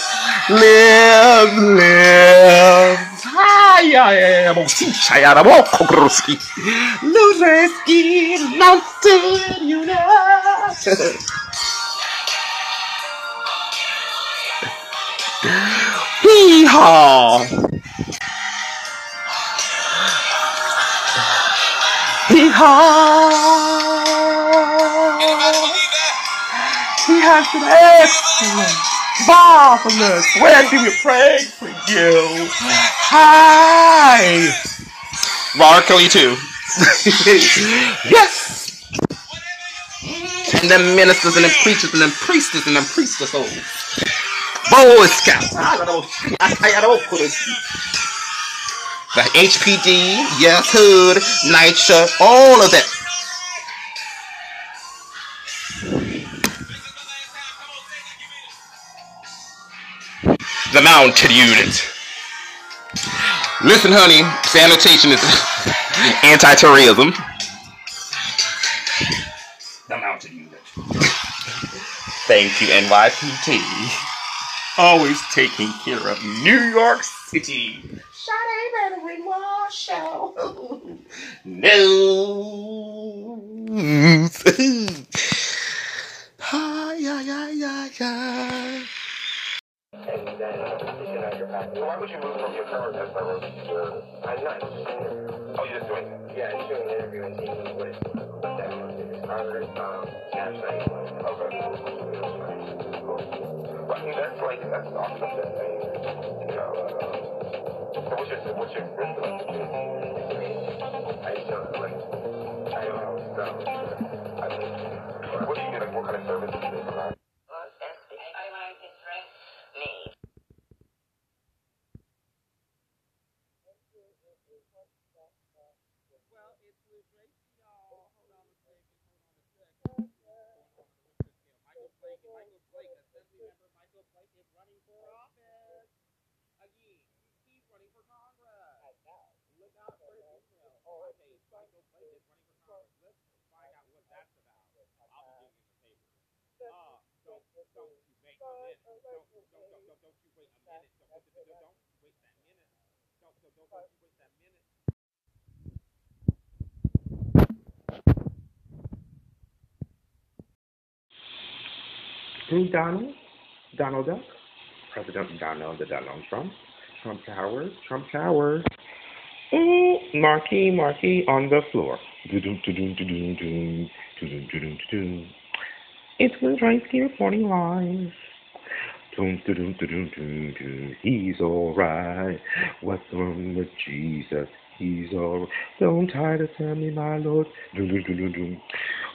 Live, live. Kokoroski. Lureski, mountain, you know. (laughs) Hee-haw. Hee-haw. He has He has been excellent, marvelous. Where do we pray for you? Hi. Kelly too. yes. And them ministers and them preachers and them priestess and them priestesses. Boy Scouts. I don't know. I, I don't know. The HPD, yes, Hood, NYCHA, all of that. The mounted unit. Listen, honey, sanitation is (laughs) anti-terrorism. The mounted unit. Thank you, NYPD. Always taking care of New York City. Shawty better out. No. Yeah, yeah, yeah, yeah. To that's like that's awesome. You know. Uh, your what's your what's I just like I don't know. So, I mean, what do you get? Like, what kind of service do you? King Donald, Donald Duck, President Donald the Donald Trump, Trump Towers, Trump Towers. Mm, Marquee, Marquee on the floor. It's Rice Gear 40 Live. He's alright. What's wrong with Jesus? He's alright. Don't try to tell me, my Lord.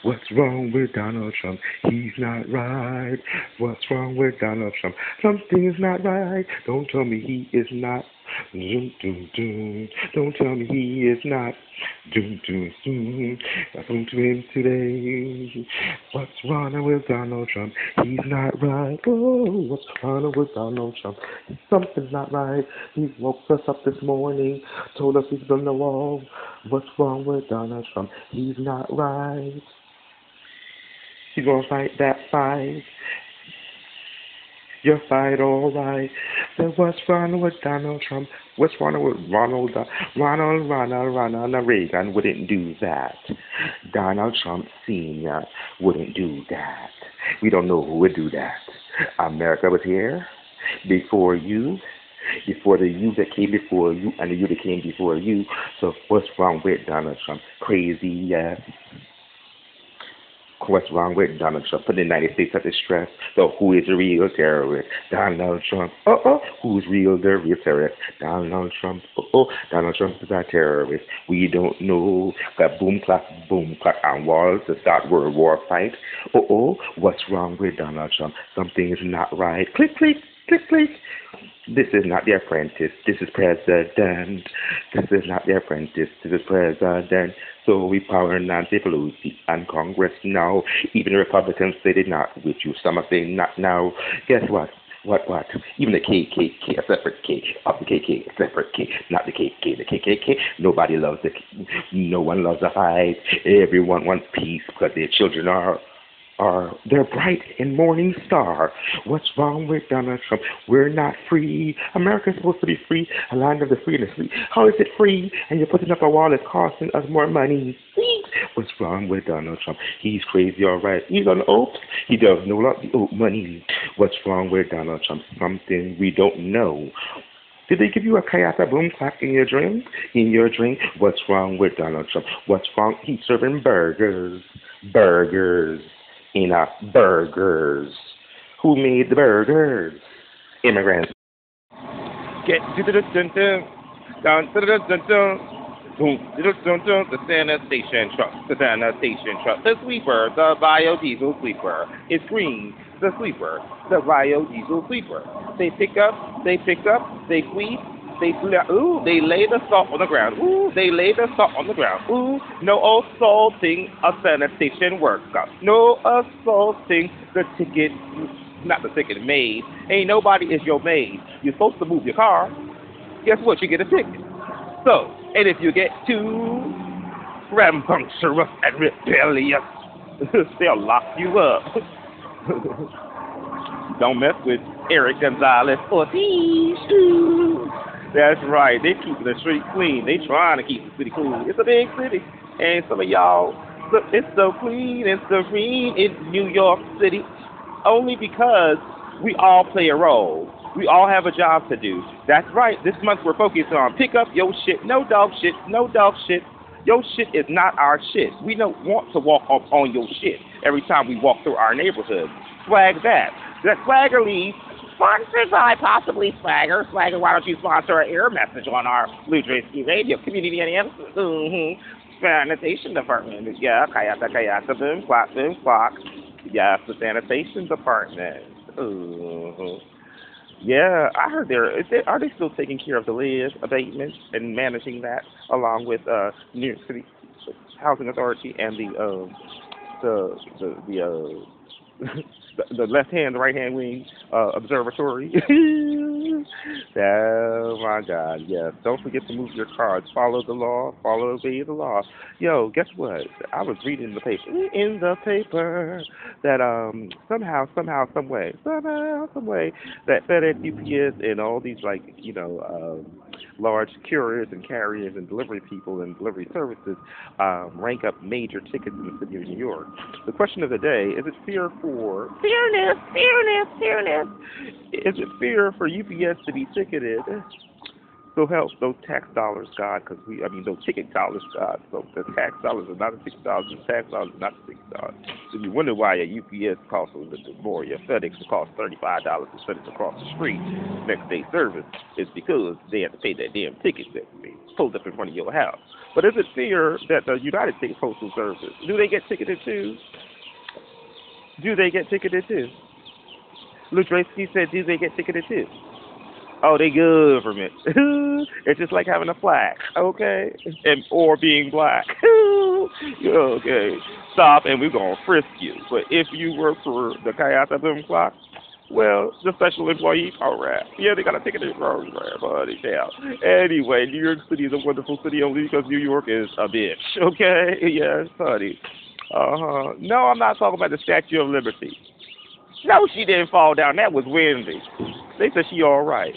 What's wrong with Donald Trump? He's not right. What's wrong with Donald Trump? Something is not right. Don't tell me he is not. Dum, dum, dum. Don't tell me he is not. Dum, dum, dum. I spoke to him today. What's wrong with Donald Trump? He's not right. Oh, what's wrong with Donald Trump? Something's not right. He woke us up this morning, told us he's on the wall. What's wrong with Donald Trump? He's not right. He's gonna fight that fight. Your fight, all right. Then what's wrong with Donald Trump? What's wrong with Ronald? Ronald, Ronald, Ronald Reagan wouldn't do that. Donald Trump Sr. wouldn't do that. We don't know who would do that. America was here before you, before the you that came before you, and the you that came before you. So what's wrong with Donald Trump? Crazy, yes. What's wrong with Donald Trump? Put the United States under stress. So who is the real terrorist? Donald Trump. Uh oh. Who's real the real terrorist? Donald Trump. Uh oh. Donald Trump is a terrorist. We don't know. Got boom clap, boom clap on walls to start World War fight. Uh oh. What's wrong with Donald Trump? Something is not right. Click, click, click, click. This is not the apprentice. This is president. This is not the apprentice. This is president. So we power Nancy Pelosi and Congress now. Even Republicans say they're not with you. Some are saying not now. Guess what? What, what? Even the KKK, a separate K, of the KK, a separate K, not the KK, the KKK. Nobody loves the, no one loves a fight. Everyone wants peace because their children are, are, they're bright and morning star. What's wrong with Donald Trump? We're not free. America's supposed to be free, a land of the free and the free. How is it free? And you're putting up a wall that's costing us more money. What's wrong with Donald Trump? He's crazy, all right. He's on oats. He does know lot the oat money. What's wrong with Donald Trump? Something we don't know. Did they give you a Kayata boom clap in your dream? In your dream? What's wrong with Donald Trump? What's wrong? He's serving burgers. Burgers. A burgers. Who made the burgers? Immigrants. Get the sanitation truck, the sanitation truck, the sweeper, the biodiesel sweeper. It's green, the sweeper, the biodiesel sweeper. They pick up, they pick up, they sweep, they sla- ooh, they lay the salt on the ground. Ooh, they lay the salt on the ground. Ooh, no assaulting a sanitation worker. No assaulting the ticket, not the ticket maid. Ain't nobody is your maid. You're supposed to move your car. Guess what? You get a ticket. So, and if you get too rambunctious and rebellious, (laughs) they'll lock you up. (laughs) Don't mess with Eric Gonzalez Ortiz. That's right. They keep the street clean. They trying to keep the city clean. It's a big city, and some of y'all, it's so clean and serene in New York City, only because we all play a role. We all have a job to do. That's right. This month we're focused on pick up your shit. No dog shit. No dog shit. Your shit is not our shit. We don't want to walk up on your shit every time we walk through our neighborhood. Swag that. That Swagger sponsored by possibly Swagger. Swagger, why don't you sponsor an air message on our Blue Radio Community and mm-hmm. Sanitation Department. Yeah, kayata kayata boom clock boom clock. Yes, the sanitation department. Ooh. Yeah, I heard they're they, are they still taking care of the live abatement and managing that along with uh New York City Housing Authority and the um the the the uh (laughs) the, the left hand, the right hand wing uh, observatory. (laughs) oh my God! Yes, don't forget to move your cards. Follow the law. Follow obey the law. Yo, guess what? I was reading the paper in the paper that um somehow, somehow, some way, somehow, some way that FedEx, UPS, and all these like you know. Um, large couriers and carriers and delivery people and delivery services um, rank up major tickets in the city of New York. The question of the day is it fear for fairness, fairness, fairness? Is it fear for UPS to be ticketed? So help those tax dollars, God, because we, I mean, those ticket dollars, God. So the tax dollars are not the six dollars, the tax dollars are not the six dollars. So you wonder why a UPS costs a little bit more, your FedEx will cost thirty-five dollars to send it across the street next day service. It's because they have to pay that damn ticket that pulled up in front of your house. But is it fear that the United States Postal Service do they get ticketed too? Do they get ticketed too? Ludrasky said, do they get ticketed too? Oh, they government. (laughs) it's just like having a flag, okay? And or being black. (laughs) okay. Stop and we're gonna frisk you. But if you work for the Kayata Boom Clock, well, the special employee, all right. Yeah, they got a ticket program, buddy. Yeah. Anyway, New York City is a wonderful city only because New York is a bitch. (laughs) Okay? Yes, honey. Uh huh. No, I'm not talking about the Statue of Liberty. No, she didn't fall down. That was Wendy. They said she all right.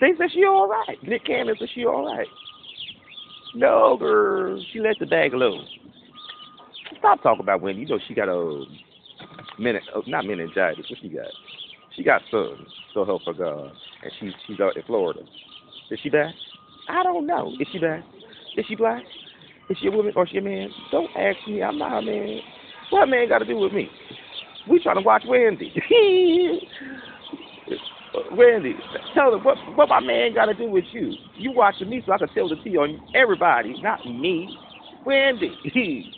They said she all right. Nick Cannon said she all right. No, girl, she let the bag alone. Stop talking about Wendy. You know she got a menin, oh, not meningitis. What she got? She got some. So help her God. And she's she's out in Florida. Is she back? I don't know. Is she back? Is she black? Is she a woman or is she a man? Don't ask me. I'm not a man. What man got to do with me? We trying to watch Wendy. (laughs) Wendy, tell them what what my man got to do with you. You watching me so I can tell the tea on everybody, not me. Wendy. (laughs) she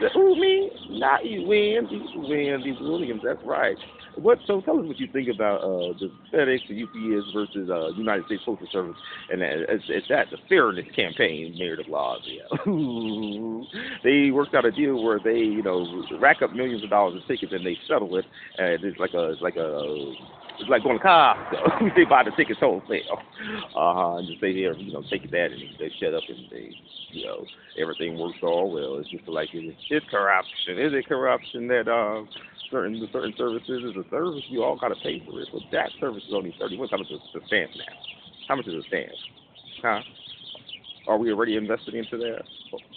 said, "Who me? Not you, Wendy. Wendy Williams. That's right." What? So tell us what you think about uh, the FedEx and UPS versus uh, United States Postal Service, and it's, it's that the fairness campaign, Mayor de Blasio. (laughs) they worked out a deal where they, you know, rack up millions of dollars in tickets and they settle it, and it's like a it's like a It's like going to Costco. (laughs) they buy the tickets wholesale. Uh huh. And just say here, you know, take that, and they shut up and they, you know, everything works all well. It's just like it is. It's corruption. Is it corruption that um certain certain services is a service you all gotta pay for it, but that service is only thirty. What's how much is the stamp now? How much is the stamp? Huh? Are we already investing into that?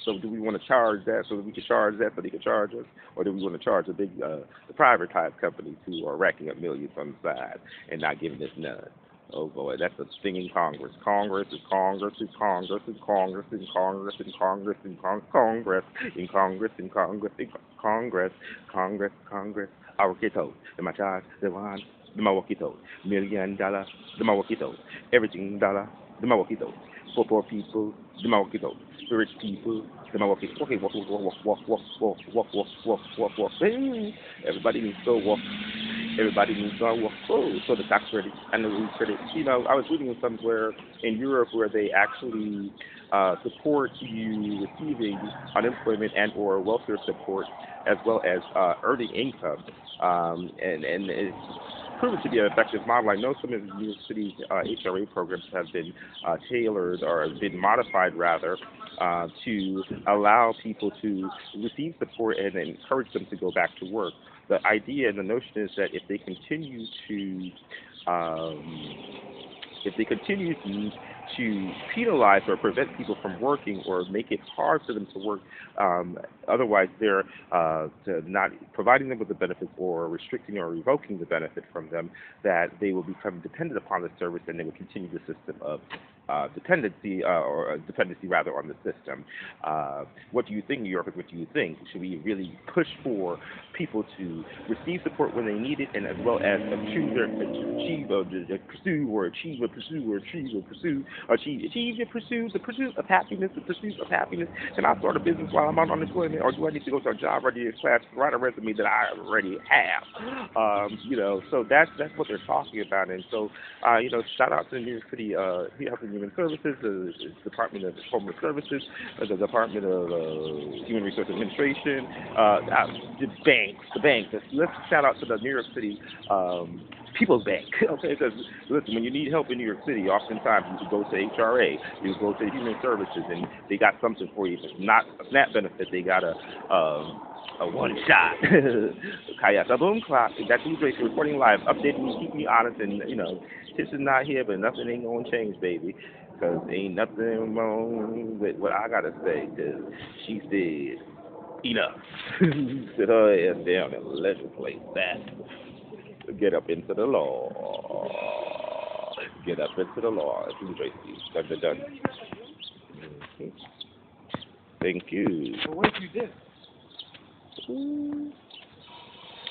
So do we want to charge that so that we can charge that so they can charge us, or do we want to charge the big, uh, the privatized companies who are racking up millions on the side and not giving us none? Oh boy, that's a thing in Congress. Congress is Congress is Congress is Congress is Congress is Congress in Congress in Congress in Congress in Congress Congress Congress. Our kiddos, the Machas, the Wan, the Mawakitos, million dollar, the Mawakitos, everything dollar, the Mawakitos for poor people, the Mawakitos, for rich people, the Mawakitos. Okay, walk, walk, walk, walk, walk, walk, walk, walk, walk, walk, walk. Everybody needs to walk. Everybody needs to walk. Oh, so the tax credit and the root credit. You know, I was reading somewhere in Europe where they actually uh, support you receiving unemployment and or welfare support as well as uh, earning income. Um, and and it's proven to be an effective model. I know some of the New York City uh, HRA programs have been uh, tailored or been modified rather uh, to allow people to receive support and encourage them to go back to work. The idea and the notion is that if they continue to um, if they continue to to penalize or prevent people from working or make it hard for them to work. Um, otherwise, they're uh, not providing them with the benefit or restricting or revoking the benefit from them, that they will become dependent upon the service and they will continue the system of uh, dependency, uh, or dependency rather, on the system. Uh, what do you think, New Yorkers? What do you think? Should we really push for people to receive support when they need it, and as well as achieve, their, achieve or pursue or achieve or pursue or achieve or pursue achieve achieve pursuit the pursuit of happiness, the pursuit of happiness? Can I start a business while I'm on unemployment, or do I need to go to a job or do ready class, write a resume that I already have? Um, you know, so that's that's what they're talking about, and so uh, you know, shout out to New York City uh, Human Services, the, Department of Homeless Services, uh, the Department of uh, Human Resource Administration, uh, the banks, the banks. Let's, shout out to the New York City um, People's Bank. (laughs) Okay, because listen, when you need help in New York City, oftentimes you go to HRA, you go to Human Services, and they got something for you. If it's not a SNAP benefit, they got a um, a one shot. (laughs) Kayasa Boom Clock. That's who's Tracy recording live, updating me, keep me honest, and you know, this is not here, but nothing ain't gonna change, baby. Cause ain't nothing wrong with what I gotta say. Cause she said enough. (laughs) Sit her ass down and legislate that. Get up into the law. Get up into the law. Who's Tracy? Done, done, done. Mhm. Thank you. Well, what if you did?